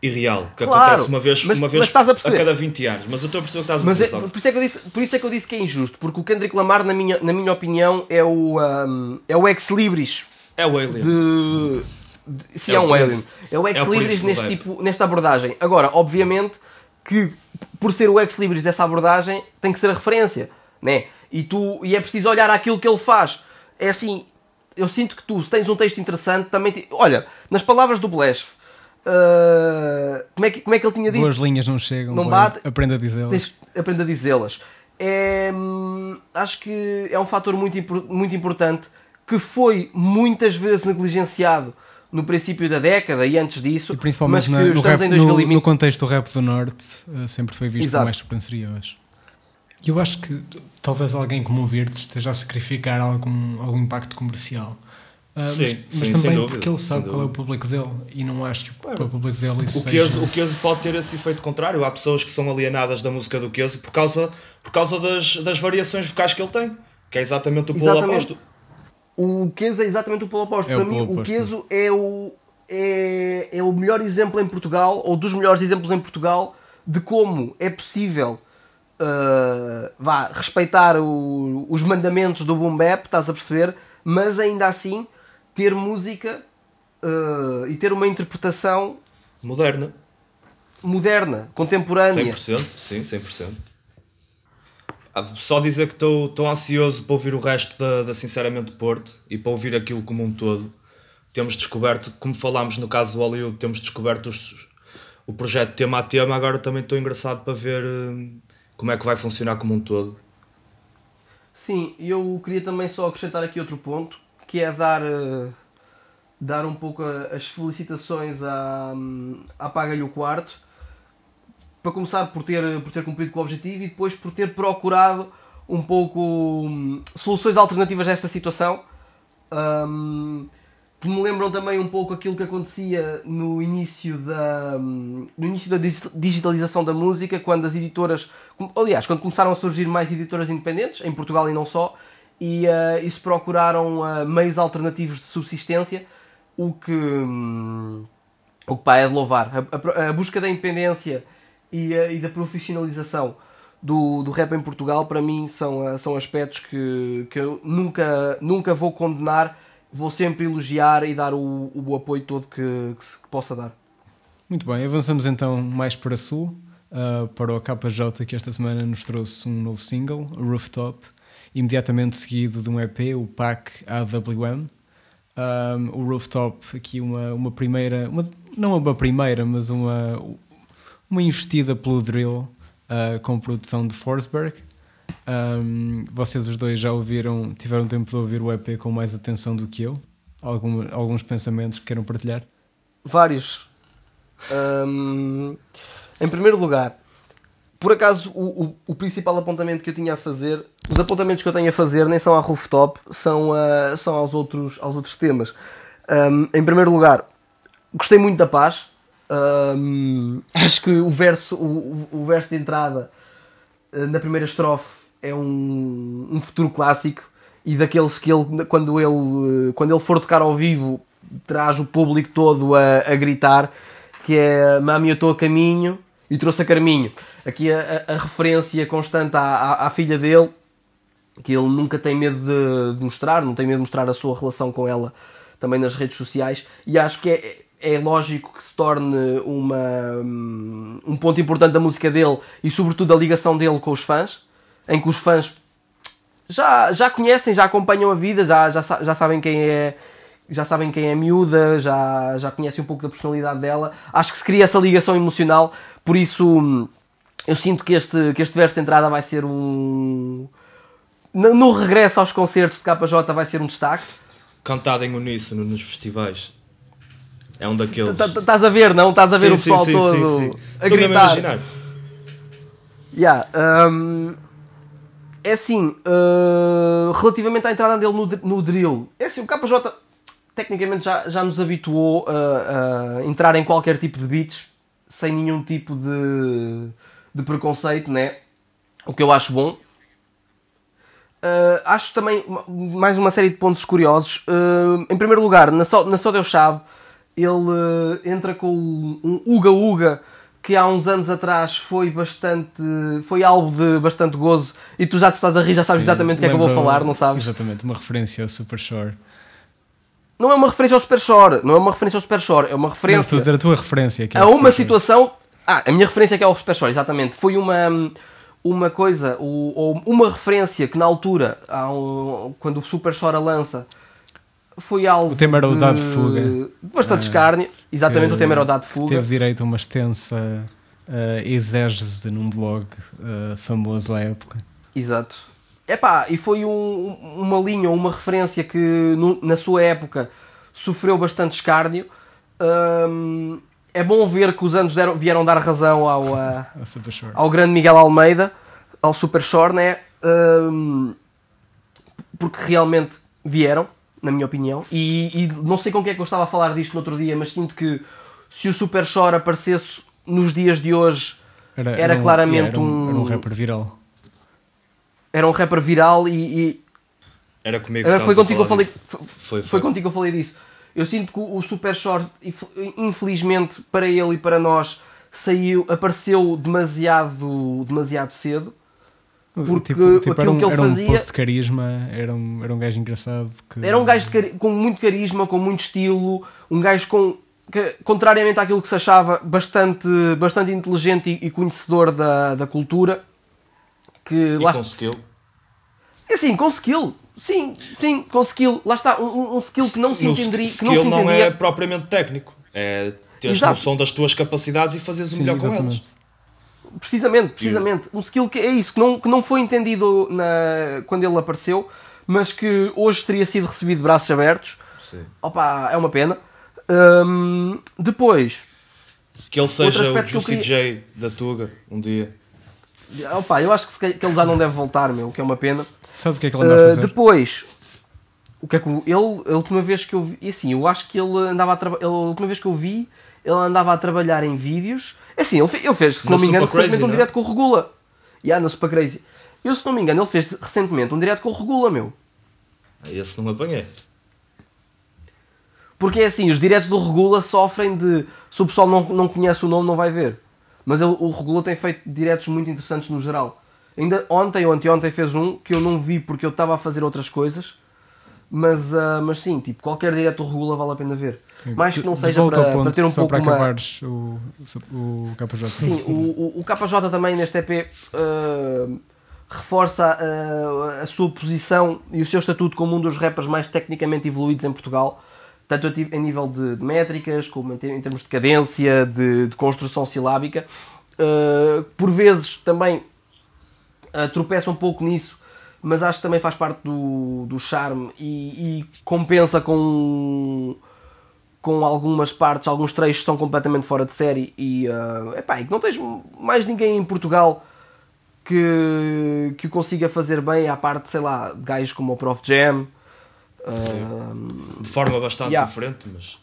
irreal, que Claro, acontece uma vez, mas- uma vez a a, cada 20 anos. Mas eu estou a perceber que estás a Mas dizer. é, por, isso é que eu disse, por isso é que eu disse que é injusto, porque o Kendrick Lamar, na minha, na minha opinião, é o, ahm, é o ex-libris É o Alien. de, de- se É é, o um alien. É o É ex-libris neste tipo, nesta abordagem. Agora, obviamente que por ser o ex-libris dessa abordagem tem que ser a referência, né? E tu e é preciso olhar aquilo que ele faz. É assim, eu sinto que tu, se tens um texto interessante, também te- olha, nas palavras do Blesf, ah, como, é que, como é que ele tinha dito? Boas linhas não chegam, Não bate- aprenda a dizê-las. aprender a dizê-las. É, acho que é um fator muito, muito importante que foi muitas vezes negligenciado no princípio da década e antes disso, E principalmente mas que no, estamos rap, em no, 2020. no contexto do rap do Norte, eh, sempre foi visto Exato. com mais sobranceria, eu acho. E eu acho que talvez alguém como o Virtus esteja a sacrificar algum, algum impacto comercial. Mas, Sim, mas sim, sem também dúvida, porque ele sabe qual é o público dele e não acho que para o público dele isso O seja... o queso pode ter esse efeito contrário. Há pessoas que são alienadas da música do queso por causa, por causa das, das variações vocais que ele tem. Que é exatamente o polo Exatamente. oposto. O Queso é exatamente o polo oposto. É Para o mim, polo o oposto. Queso é o, é, é o melhor exemplo em Portugal, ou dos melhores exemplos em Portugal, de como é possível uh, vá, respeitar o- os mandamentos do boom bap, estás a perceber, mas ainda assim ter música uh, e ter uma interpretação Moderna. moderna, contemporânea. 100%. Sim, 100%. Ah, só dizer que estou ansioso para ouvir o resto da, da Sinceramente Porto e para ouvir aquilo como um todo. Temos descoberto, como falámos no caso do Hollywood, temos descoberto os, o projeto tema a tema. Agora também estou engraçado para ver uh, como é que vai funcionar como um todo. Sim, eu queria também só acrescentar aqui outro ponto, que é dar, uh, dar um pouco as felicitações à, à Paga-lhe o Quarto, para começar por ter, por ter cumprido com o objetivo e depois por ter procurado um pouco um, soluções alternativas a esta situação. Um, que me lembram também um pouco aquilo que acontecia no início da, no início da digitalização da música, quando as editoras, aliás, quando começaram a surgir mais editoras independentes, em Portugal e não só, e, uh, e se procuraram uh, meios alternativos de subsistência, o que, o que pá, é de louvar. A, a, a busca da independência e, e da profissionalização do, do rap em Portugal, para mim, são, são aspectos que, que eu nunca, nunca vou condenar vou sempre elogiar e dar o, o apoio todo que, que, que, possa dar. Muito bem, avançamos então mais para sul, uh, para o KJ que esta semana nos trouxe um novo single, Rooftop, imediatamente seguido de um EP, o PAC AWM. Um, o Rooftop, aqui uma, uma primeira, uma, não uma primeira, mas uma, uma investida pelo drill uh, com produção de Forsberg. Um, vocês os dois já ouviram, tiveram tempo de ouvir o EP com mais atenção do que eu? Algum, alguns pensamentos que queiram partilhar? Vários. Um, em primeiro lugar, por acaso, o, o, o, principal apontamento que eu tinha a fazer, os apontamentos que eu tenho a fazer nem são à rooftop, são, uh, são aos, outros, aos outros temas. Um, em primeiro lugar, gostei muito da paz. Um, acho que o verso, o, o verso de entrada uh, na primeira estrofe é um, um futuro clássico e daqueles que ele quando ele quando ele for tocar ao vivo traz o público todo a, a gritar que é Mami eu estou a caminho e trouxe a Carminho. Aqui a, a, a referência constante à, à, à, filha dele que ele nunca tem medo de, de, mostrar não tem medo de mostrar a sua relação com ela também nas redes sociais e acho que é, é lógico que se torne uma, um ponto importante da música dele e sobretudo a ligação dele com os fãs em que os fãs já, já conhecem, já acompanham a vida, já, já, já sabem quem é já sabem quem é miúda, já, já conhecem um pouco da personalidade dela. Acho que se cria essa ligação emocional, por isso eu sinto que este, que este verso de entrada vai ser um. No, no regresso aos concertos de KJ vai ser um destaque. Cantado em uníssono nos festivais. É um daqueles. Estás a ver, não? Estás a ver sim, o pessoal sim, todo sim, a gritar. A imaginar. Yeah, um, é assim, uh, relativamente à entrada dele no, no drill, é assim, o KJ tecnicamente já, já nos habituou a, a, entrar em qualquer tipo de beats sem nenhum tipo de, de preconceito, né? O que eu acho bom. Uh, acho também mais uma série de pontos curiosos. Uh, em primeiro lugar, na Só, na Só Deus Chave, ele uh, entra com um Uga Uga que há uns anos atrás foi bastante. foi algo de bastante gozo e tu já te estás a rir, já sabes Sim, exatamente o que é que eu vou falar, não sabes? Exatamente, uma referência ao Super Shore. Não é uma referência ao Super Shore, não é uma referência ao Super Shore, é uma referência. Não, a tua referência. É a uma situação. Ah, a minha referência é que é ao Super Shore, exatamente. Foi uma. Uma coisa, ou uma referência que na altura, um, quando o Super Shore lança, foi algo. O tema era o dado de fuga. Bastante ah, escárnio. Exatamente, o tema era o dado de fuga. Teve direito a uma extensa uh, exégese num blog uh, famoso à época. Exato. Epá, e foi um, uma linha, uma referência que no, na sua época sofreu bastante escárnio. Um, é bom ver que os anos deram, vieram dar razão ao, uh, ao grande Miguel Almeida, ao Super Shore, né? Um, porque realmente vieram na minha opinião. E, e, não sei com quem é que eu estava a falar disto no outro dia, mas sinto que se o Super Shore aparecesse nos dias de hoje, era, era, era um, claramente era um, Era um rapper viral. Era um rapper viral e. e era comigo que foi contigo que eu falei. Foi, foi, foi. contigo que eu falei disso. Eu sinto que o Super Shore, infelizmente para ele e para nós, saiu, apareceu demasiado, demasiado cedo. Porque tipo, tipo, aquilo um, que ele era fazia. Um posto de carisma, era um, era um gajo engraçado. Que... Era um gajo com muito carisma, com muito estilo, um gajo com. Que, contrariamente àquilo que se achava, bastante, bastante inteligente e, e conhecedor da, da cultura. que E lá com skill. É assim, com skill. Sim, sim, com skill. Lá está, um, um skill que não se entenderia. Que skill não se não, entendia. é propriamente técnico. É teres Exato. noção das tuas capacidades e fazeres o Sim, melhor com exatamente. elas. Precisamente, precisamente. Um skill que é isso, que não, que não foi entendido na, quando ele apareceu, mas que hoje teria sido recebido de braços abertos. Sim. Opa, é uma pena. Hum, depois, Que ele seja o Juicy queria- J da Tuga um dia. opa, eu acho que, que ele já não deve voltar, meu, que é uma pena. Sabes o que é que ele anda a Uh, fazer? depois, o que é que ele, a última vez que eu vi, e assim, eu acho que ele andava a trabalhar, a última vez que eu vi, ele andava a trabalhar em vídeos. É assim, ele, ele fez, se não me engano, Crazy, recentemente um não é? direto com o Regula. E yeah, na Super Crazy. Eu, se não me engano, ele fez recentemente um direto com o Regula, meu. Ah, Esse não apanhei. Porque é assim, os diretos do Regula sofrem de. Se o pessoal não, não conhece o nome, não vai ver. Mas ele- o Regula tem feito diretos muito interessantes no geral. Ainda ontem ou anteontem fez um que eu não vi porque eu estava a fazer outras coisas. Mas, ah, mas sim, tipo, qualquer direto do Regula vale a pena ver. Mais que não seja para, ponto, para ter um pouco para uma. o, o KJ. Sim, o, o, KJ também neste EP ah, reforça ah, a sua posição e o seu estatuto como um dos rappers mais tecnicamente evoluídos em Portugal, tanto a nível de, métricas, como em, te- em termos de cadência, de, de construção silábica. Ah, por vezes também tropeça um pouco nisso, mas acho que também faz parte do, do charme e, e compensa com com algumas partes, alguns trechos são completamente fora de série e, ah, epá, e que não tens mais ninguém em Portugal que, que o consiga fazer bem, à parte, sei lá, de gajos como o Prof Jam. ah, De forma bastante Yeah. diferente, mas.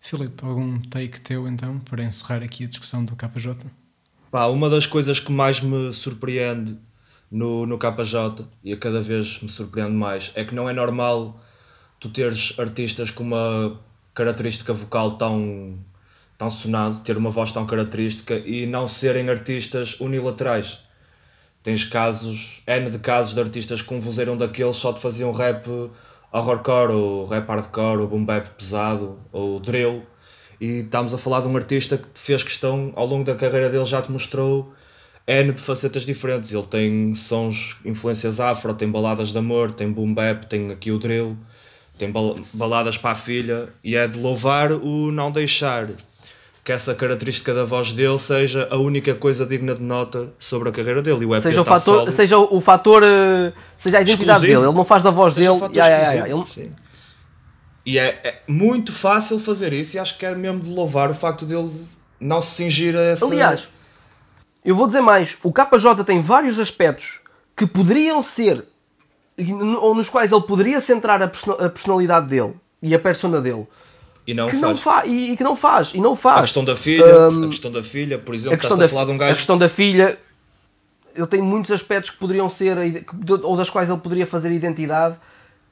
Filipe, algum take teu então para encerrar aqui a discussão do KJ? Pá, uma das coisas que mais me surpreende no, no KJ, e a cada vez me surpreende mais, é que não é normal tu teres artistas com uma característica vocal tão, tão sonada, ter uma voz tão característica e não serem artistas unilaterais. Tens casos, N de casos de artistas que um vozeirão daqueles só te faziam rap horrorcore, ou rap hardcore, ou boom bap pesado, ou drill. E estamos a falar de um artista que fez questão, ao longo da carreira dele já te mostrou N de facetas diferentes. Ele tem sons, influências afro, tem baladas de amor, tem boom bap, tem aqui o drill, tem bal- baladas para a filha. E é de louvar o não deixar que essa característica da voz dele seja a única coisa digna de nota sobre a carreira dele. E o EP seja, o tá fator, sólido. seja o fator, ah, seja a identidade dele. Ele não faz da voz dele. Yeah, yeah, yeah, ele-. E é, é muito fácil fazer isso e acho que é mesmo de louvar o facto dele não se cingir a essa. Aliás, eu vou dizer mais: o KJ tem vários aspectos que poderiam ser, ou nos quais ele poderia centrar a person- a personalidade dele e a persona dele, e não que faz. não fa e, e que não faz. E não faz. A questão da filha, Hum, a questão da filha, por a exemplo, questão, estás da, a falar de um a gajo questão da filha, ele tem muitos aspectos que poderiam ser, ou das quais ele poderia fazer identidade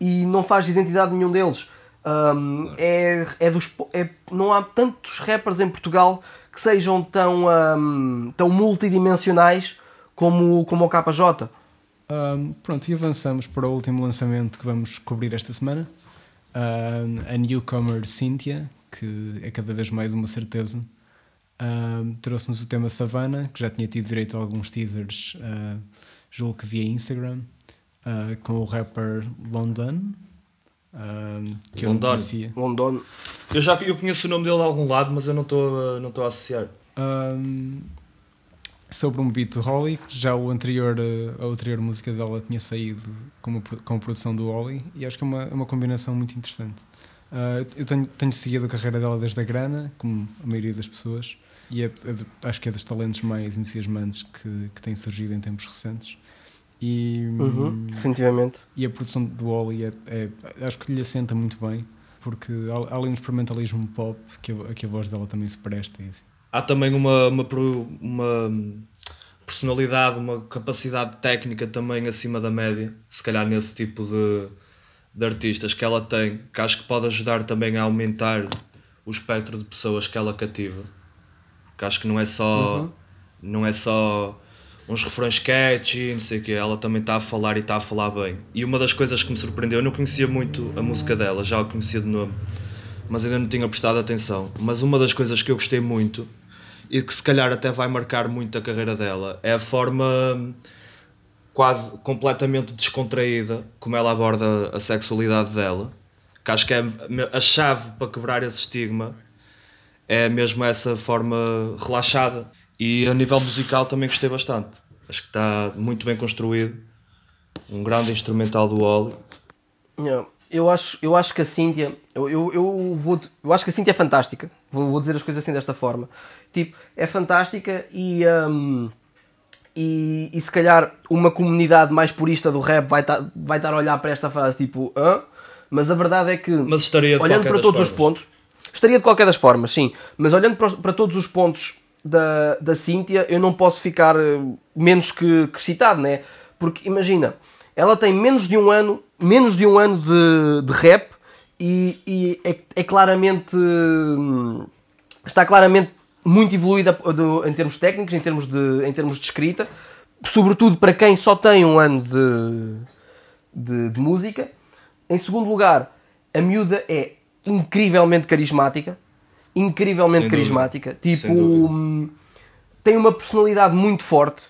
e não faz identidade nenhum deles. Hum, é, é dos, é- não há tantos rappers em Portugal que sejam tão, hum, tão multidimensionais como, como o KJ. Ahm, pronto, e avançamos para o último lançamento que vamos cobrir esta semana. Ahm, a newcomer Cynthia, que é cada vez mais uma certeza. Ahm, Trouxe-nos o tema Savannah, que já tinha tido direito a alguns teasers, ah, julgo que via Instagram, ah, com o rapper London, ahm, que eu não London. conhecia. London. Eu já eu conheço o nome dele de algum lado, mas eu não estou a- não estou a associar. Um, sobre um beat do Holly, já o anterior, eh, a anterior música dela tinha saído com, com a produção do Holly e acho que é uma, é uma combinação muito interessante. Uh, eu tenho, tenho seguido a carreira dela desde a grana, como a maioria das pessoas, e é- é acho que é dos talentos mais entusiasmantes que, que têm surgido em tempos recentes. E, Uhum, definitivamente. e a produção do Oli é, é- acho que lhe assenta muito bem, porque há, há ali um experimentalismo pop que a, que a voz dela também se presta. E assim. Há também uma, uma, uma personalidade, uma capacidade técnica também acima da média, se calhar nesse tipo de, de artistas que ela tem, que acho que pode ajudar também a aumentar o espectro de pessoas que ela cativa. Porque acho que não é só, não é só uns refrões catchy, não sei o quê, ela também está a falar e está a falar bem. E uma das coisas que me surpreendeu, eu não conhecia muito a música dela, já a conhecia de nome, mas ainda não tinha prestado atenção. Mas uma das coisas que eu gostei muito e que se calhar até vai marcar muito a carreira dela é a forma quase completamente descontraída como ela aborda a sexualidade dela. Que acho que é a chave para quebrar esse estigma é mesmo essa forma relaxada. E a nível musical também gostei bastante. Acho que está muito bem construído. Um grande instrumental do. Yeah. Eu acho, eu acho que a Cíntia. Eu, eu, eu, vou, eu acho que a Cíntia é fantástica. Vou, vou dizer as coisas assim desta forma. Tipo, é fantástica e. Um, e, e se calhar uma comunidade mais purista do rap vai estar vai estar a olhar para esta frase tipo. Hã? Mas a verdade é que. Mas estaria de olhando para todos formas. os pontos. Estaria de qualquer das formas, sim. Mas olhando para, para todos os pontos da, da Cíntia, eu não posso ficar eh, menos que, que excitado, né? Porque imagina, ela tem menos de um ano, menos de um ano de, de rap e, e é, é, claramente hum, está claramente muito evoluída em termos técnicos, em termos de, em termos de escrita, sobretudo para quem só tem um ano de, de, de música. Em segundo lugar, a miúda é incrivelmente carismática. Incrivelmente Sem carismática. Dúvida. Tipo, hum, tem uma personalidade muito forte.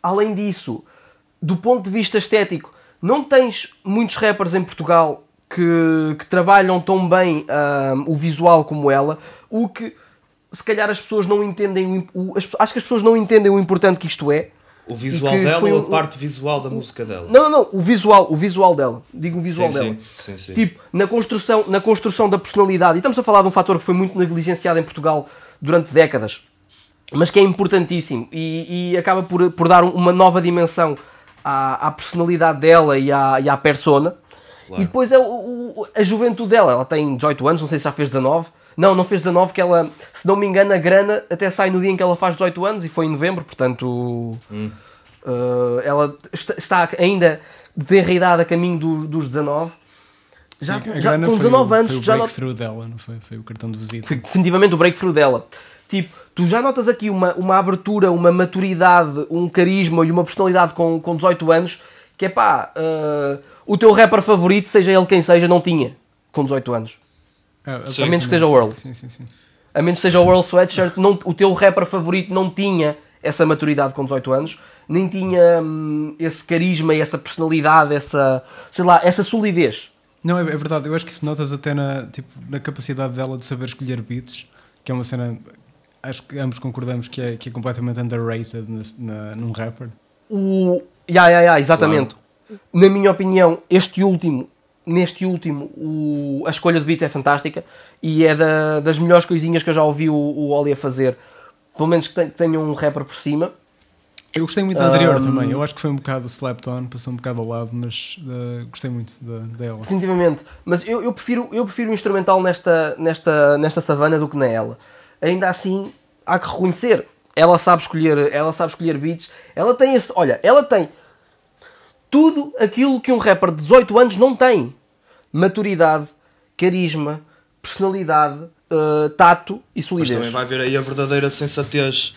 Além disso, do ponto de vista estético, não tens muitos rappers em Portugal que, que trabalham tão bem hum, o visual como ela, o que se calhar as pessoas não entendem o, o, as, acho que as pessoas não entendem o importante que isto é o visual dela ou a parte visual da música dela? Não, não, não, o visual, o visual dela. Digo o visual sim, dela. Sim, sim, tipo, na construção, na construção da personalidade. E estamos a falar de um fator que foi muito negligenciado em Portugal durante décadas, mas que é importantíssimo e, e acaba por, por dar uma nova dimensão à, à personalidade dela e à, e à persona. Claro. E depois é o, o, a juventude dela. Ela tem 18 anos, não sei se já fez 19. Não, não fez 19, que ela, se não me engano, a grana até sai no dia em que ela faz 18 anos e foi em novembro, portanto. Hum. Uh, ela está, ainda desenraidada a caminho do, dos 19. Já, Sim, já com 19 anos, foi o já breakthrough not... dela, não foi? Foi o cartão de visita. Foi definitivamente o breakthrough dela. Tipo, tu já notas aqui uma, uma abertura, uma maturidade, um carisma e uma personalidade com, com 18 anos que é pá, uh, o teu rapper favorito, seja ele quem seja, não tinha com 18 anos. Ah, a menos que seja o World. Sim, sim, sim. A menos que seja o World Sweatshirt, não, o teu rapper favorito não tinha essa maturidade com 18 anos, nem tinha hum, esse carisma e essa personalidade, essa, sei lá, essa solidez. Não, é, é, verdade, eu acho que isso notas até na, tipo, na capacidade dela de saber escolher beats, que é uma cena, acho que ambos concordamos que é, que é completamente underrated na, na, num rapper. O. Ya, ya, ya, exatamente. Claro. Na minha opinião, este último neste último, o, a escolha de beat é fantástica e é da, das melhores coisinhas que eu já ouvi o, o Oli a fazer. Pelo menos que tenha um rapper por cima. Eu gostei muito da anterior um, também. Eu acho que foi um bocado slept on, passou um bocado ao lado, mas uh, gostei muito dela. Definitivamente. Mas eu, eu, prefiro, eu prefiro o instrumental nesta, nesta, nesta savana do que na ela. Ainda assim, há que reconhecer. Ela sabe escolher, ela sabe escolher beats. Ela tem esse. Olha, ela tem tudo aquilo que um rapper de 18 anos não tem: maturidade, carisma, personalidade, uh, tato e solidez. Mas também vai ver aí a verdadeira sensatez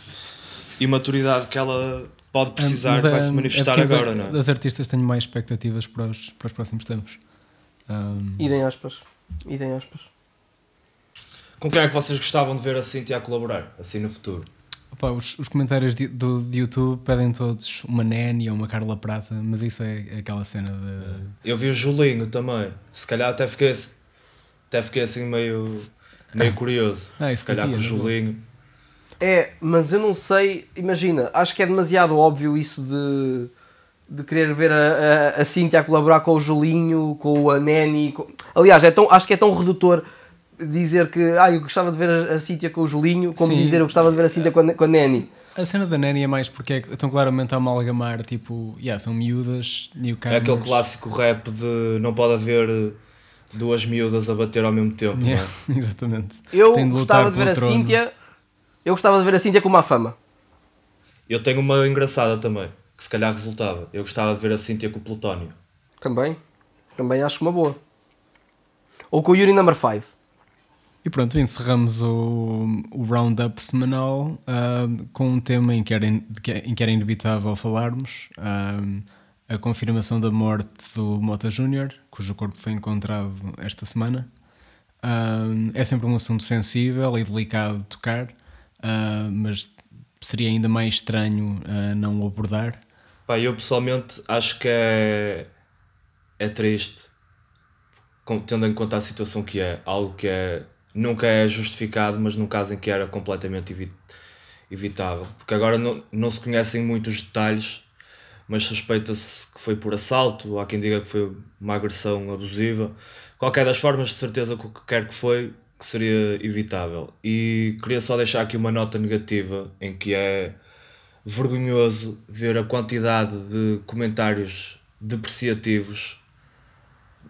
e maturidade que ela pode precisar é, vai se manifestar é agora, não é? Das artistas tenho mais expectativas para os, para os próximos tempos. Um... Idem aspas. Idem aspas. Com quem é que vocês gostavam de ver a Cintia a colaborar, assim no futuro? Opa, os, os, comentários de, do, de YouTube pedem todos uma Nani ou uma Carla Prata, mas isso é, é aquela cena de. Eu vi o Julinho também. Se calhar até fiquei, até fiquei assim meio, meio curioso. Ah, se calhar com o Julinho. É, mas eu não sei. Imagina, acho que é demasiado óbvio isso de, de querer ver a, a, a Cintia a colaborar com o Julinho, com a Nani. Com... Aliás, é tão, acho que é tão redutor dizer que ah, eu gostava de ver a, a Cíntia com o Julinho, como Sim. dizer eu gostava de ver a Cíntia com a, com a Nani. A cena da Nani é mais porque é, estão claramente a amalgamar, tipo, yeah, são miúdas, newcomers. É aquele clássico rap de não pode haver duas miúdas a bater ao mesmo tempo, yeah, não é? Exatamente. Eu de gostava de ver a Cíntia, eu gostava de ver a Cíntia com uma fama. Eu tenho uma engraçada também, que se calhar resultava. Eu gostava de ver a Cíntia com o Plutónio. Também, também acho uma boa. Ou com o Yuri Number 5. E pronto, encerramos o, o roundup semanal uh, com um tema em que, era, em que era inevitável falarmos: uh, a confirmação da morte do Mota Júnior, cujo corpo foi encontrado esta semana. Uh, é sempre um assunto sensível e delicado de tocar, mas seria ainda mais estranho não o abordar. Pá, eu pessoalmente acho que é, é triste, tendo em conta a situação que é, algo que é, nunca é justificado, mas num caso em que era completamente evitável. Porque agora não, não se conhecem muitos detalhes, mas suspeita-se que foi por assalto, há quem diga que foi uma agressão abusiva. Qualquer das formas, de certeza que o que quer que foi, que seria evitável. E queria só deixar aqui uma nota negativa em que é vergonhoso ver a quantidade de comentários depreciativos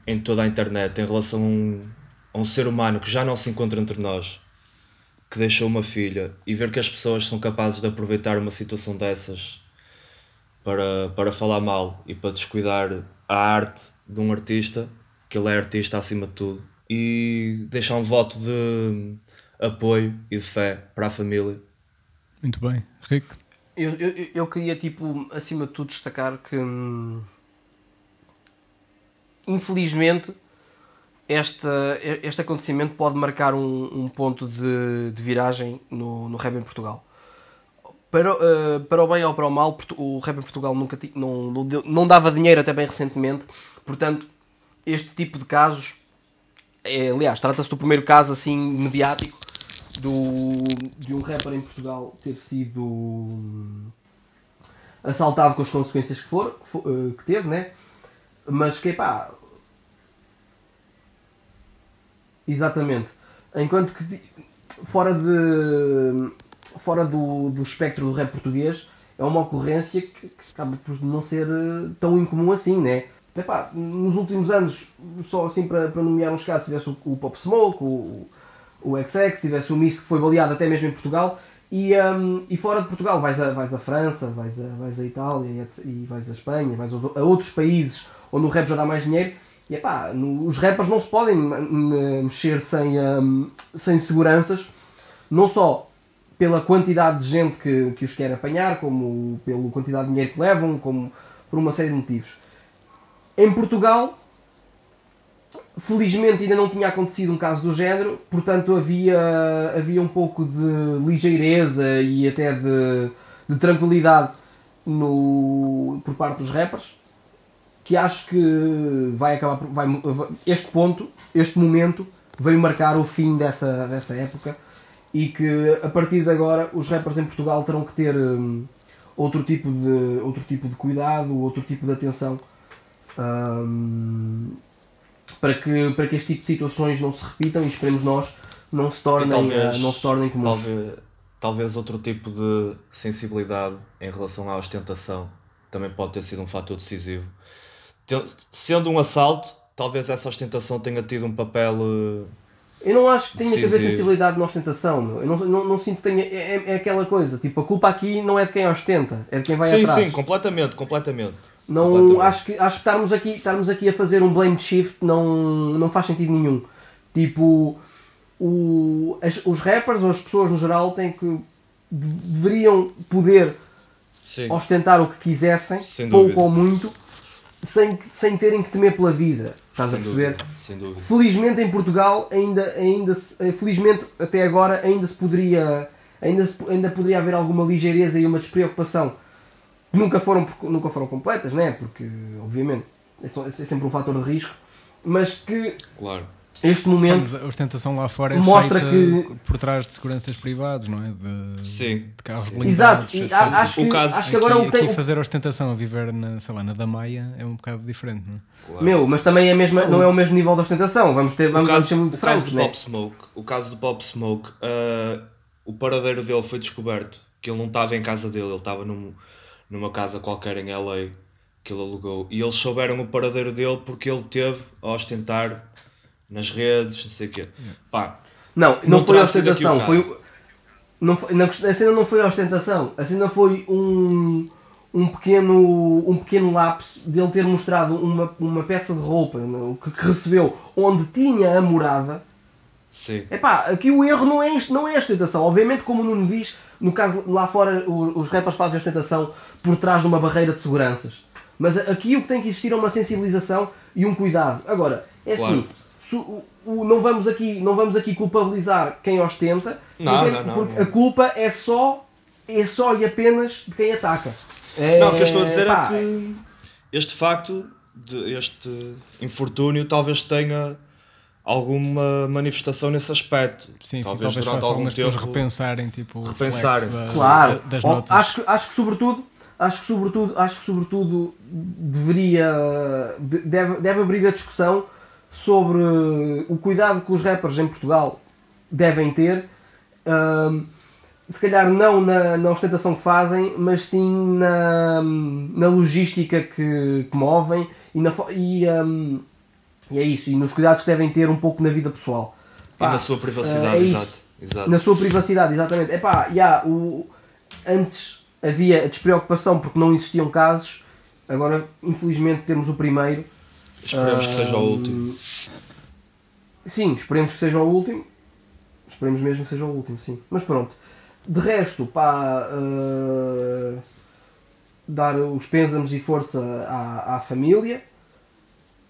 em toda a internet em relação a um, a um ser humano que já não se encontra entre nós, que deixou uma filha, e ver que as pessoas são capazes de aproveitar uma situação dessas para, para falar mal e para descuidar a arte de um artista, que ele é artista acima de tudo, e deixar um voto de apoio e de fé para a família. Muito bem, Rico. Eu, eu, eu queria, tipo, acima de tudo, destacar que hum, infelizmente esta, este acontecimento pode marcar um, um ponto de, de viragem no, no rap em Portugal. Para, uh, para o bem ou para o mal, o rap em Portugal nunca não, não, não dava dinheiro até bem recentemente, portanto, este tipo de casos, é, aliás, trata-se do primeiro caso assim mediático do, de um rapper em Portugal ter sido hum, assaltado com as consequências que, for, que, que teve, né? Mas que pá. Exatamente. Enquanto que fora de. fora do, do espectro do rap português é uma ocorrência que, que acaba por não ser eh, tão incomum assim, né? Epá, nos últimos anos, só assim para, para nomear uns casos, tivesse o, o Pop Smoke, o, o XX, tivesse o Miss que foi baleado até mesmo em Portugal. E, um, e fora de Portugal vais a, vais a França, vais a, vais a Itália e vais a Espanha, vais a outros países onde o rap já dá mais dinheiro. E no, os rappers não se podem mexer sem, um, sem seguranças, não só pela quantidade de gente que, que os quer apanhar, como pela quantidade de dinheiro que levam, como por uma série de motivos. Em Portugal, Felizmente ainda não tinha acontecido um caso do género, portanto havia, havia um pouco de ligeireza e até de, de tranquilidade no, por parte dos rappers, que acho que vai acabar vai, este ponto, este momento, veio marcar o fim dessa, dessa época e que a partir de agora os rappers em Portugal terão que ter um, outro, tipo de, outro tipo de cuidado, outro tipo de atenção. Um, para que, para que este tipo de situações não se repitam e esperemos nós não se tornem, talvez, uh, não se tornem comuns. Talvez, talvez outro tipo de sensibilidade em relação à ostentação também pode ter sido um fator decisivo. Sendo um assalto, talvez essa ostentação tenha tido um papel. Uh, eu não acho que tenha decisivo. que haver sensibilidade na ostentação, meu. Eu não, não, não sinto que tenha. É, é, é, aquela coisa, tipo, a culpa aqui não é de quem ostenta, é de quem vai sim, atrás. Sim, sim, completamente, completamente. Não, acho que, acho que estarmos, aqui, estarmos aqui a fazer um blame shift não, não faz sentido nenhum. Tipo, o, as, os rappers ou as pessoas no geral têm que deveriam poder Sim. ostentar o que quisessem, sem pouco ou muito, sem, sem terem que temer pela vida. Estás sem a perceber? Dúvida. Sem dúvida. Felizmente em Portugal ainda, ainda se, felizmente até agora ainda se poderia ainda, se, ainda poderia haver alguma ligeireza e uma despreocupação nunca foram, nunca foram completas, né? porque obviamente é, é sempre um fator de risco, mas que claro. Este momento a ostentação lá fora é mostra que por trás de seguranças privados, não é? De, Sim. de carros blindados. Exato, e acho, que, caso, acho que agora aqui, o tem... aqui fazer ostentação a viver na, sei lá, na Damaia é um bocado diferente, não é? Claro. Meu, mas também é a mesma, não é o mesmo nível de ostentação, vamos ter, vamos, o caso, ser muito o francos, caso do né? Pop Smoke, o caso do Pop Smoke, uh, o paradeiro dele foi descoberto, que ele não estava em casa dele, ele estava num numa casa qualquer em LA que ele alugou. E eles souberam o paradeiro dele porque ele teve a ostentar nas redes, não sei o quê. Pá, não, não, não foi ostentação, foi. Não foi, não, a cena não foi ostentação, a cena foi um, um, pequeno, um pequeno lapso dele ter mostrado uma, uma peça de roupa que, que recebeu onde tinha a morada. Sim. Epá, aqui o erro não é, não é a ostentação. Obviamente, como o Nuno diz, no caso lá fora os rappers fazem ostentação por trás de uma barreira de seguranças. Mas aqui o que tem que existir é uma sensibilização e um cuidado. Agora, é claro. assim, su, o, o, não, vamos aqui, não vamos aqui culpabilizar quem ostenta, não, porque, não, não, porque a culpa é só, é só e apenas de quem ataca. É, não, o que eu estou a dizer é pá, é que este facto, de, este infortúnio, talvez tenha alguma manifestação nesse aspecto. Sim, talvez, sim, talvez durante algum tempo repensarem, tipo, repensar. Da, claro. das notas. Acho, acho que sobretudo acho que sobretudo acho que sobretudo deveria deve, deve abrir a discussão sobre o cuidado que os rappers em Portugal devem ter uh, se calhar não na, na, ostentação que fazem mas sim na, na logística que, que movem e, na, e, um, e é isso e nos cuidados que devem ter um pouco na vida pessoal Pá, e na sua privacidade uh, é exato, exato, na sua privacidade exatamente é pá yeah, o, antes havia despreocupação porque não existiam casos. Agora, infelizmente, temos o primeiro. Esperemos que seja o último. Sim, esperemos que seja o último. Esperemos mesmo que seja o último, sim. Mas pronto. De resto, pá. Uh, dar os pêsames e força à, à família.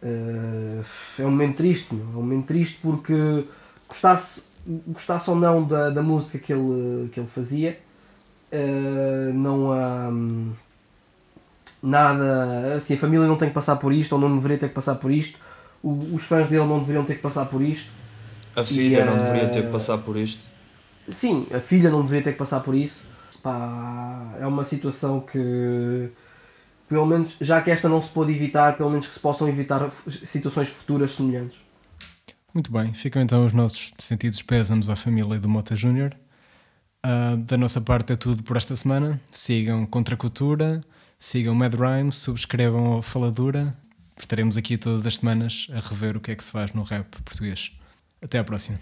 Uh, é um momento triste, meu. é um momento triste porque gostasse, gostasse ou não da, da música que ele, que ele fazia, uh, não há um, nada. Assim, a família não tem que passar por isto, ou não deveria ter que passar por isto, o, os fãs dele não deveriam ter que passar por isto. A filha e, não uh, deveria ter que passar por isto. Sim, a filha não deveria ter que passar por isso. Pá, é uma situação que, pelo menos, já que esta não se pôde evitar, pelo menos que se possam evitar situações futuras semelhantes. Muito bem, ficam então os nossos sentidos pésamos à família do Mota Júnior. Uh, da nossa parte é tudo por esta semana. Sigam Contra a Cultura, sigam Mad Rhymes, subscrevam a Faladura. Estaremos aqui todas as semanas a rever o que é que se faz no rap português. Até à próxima.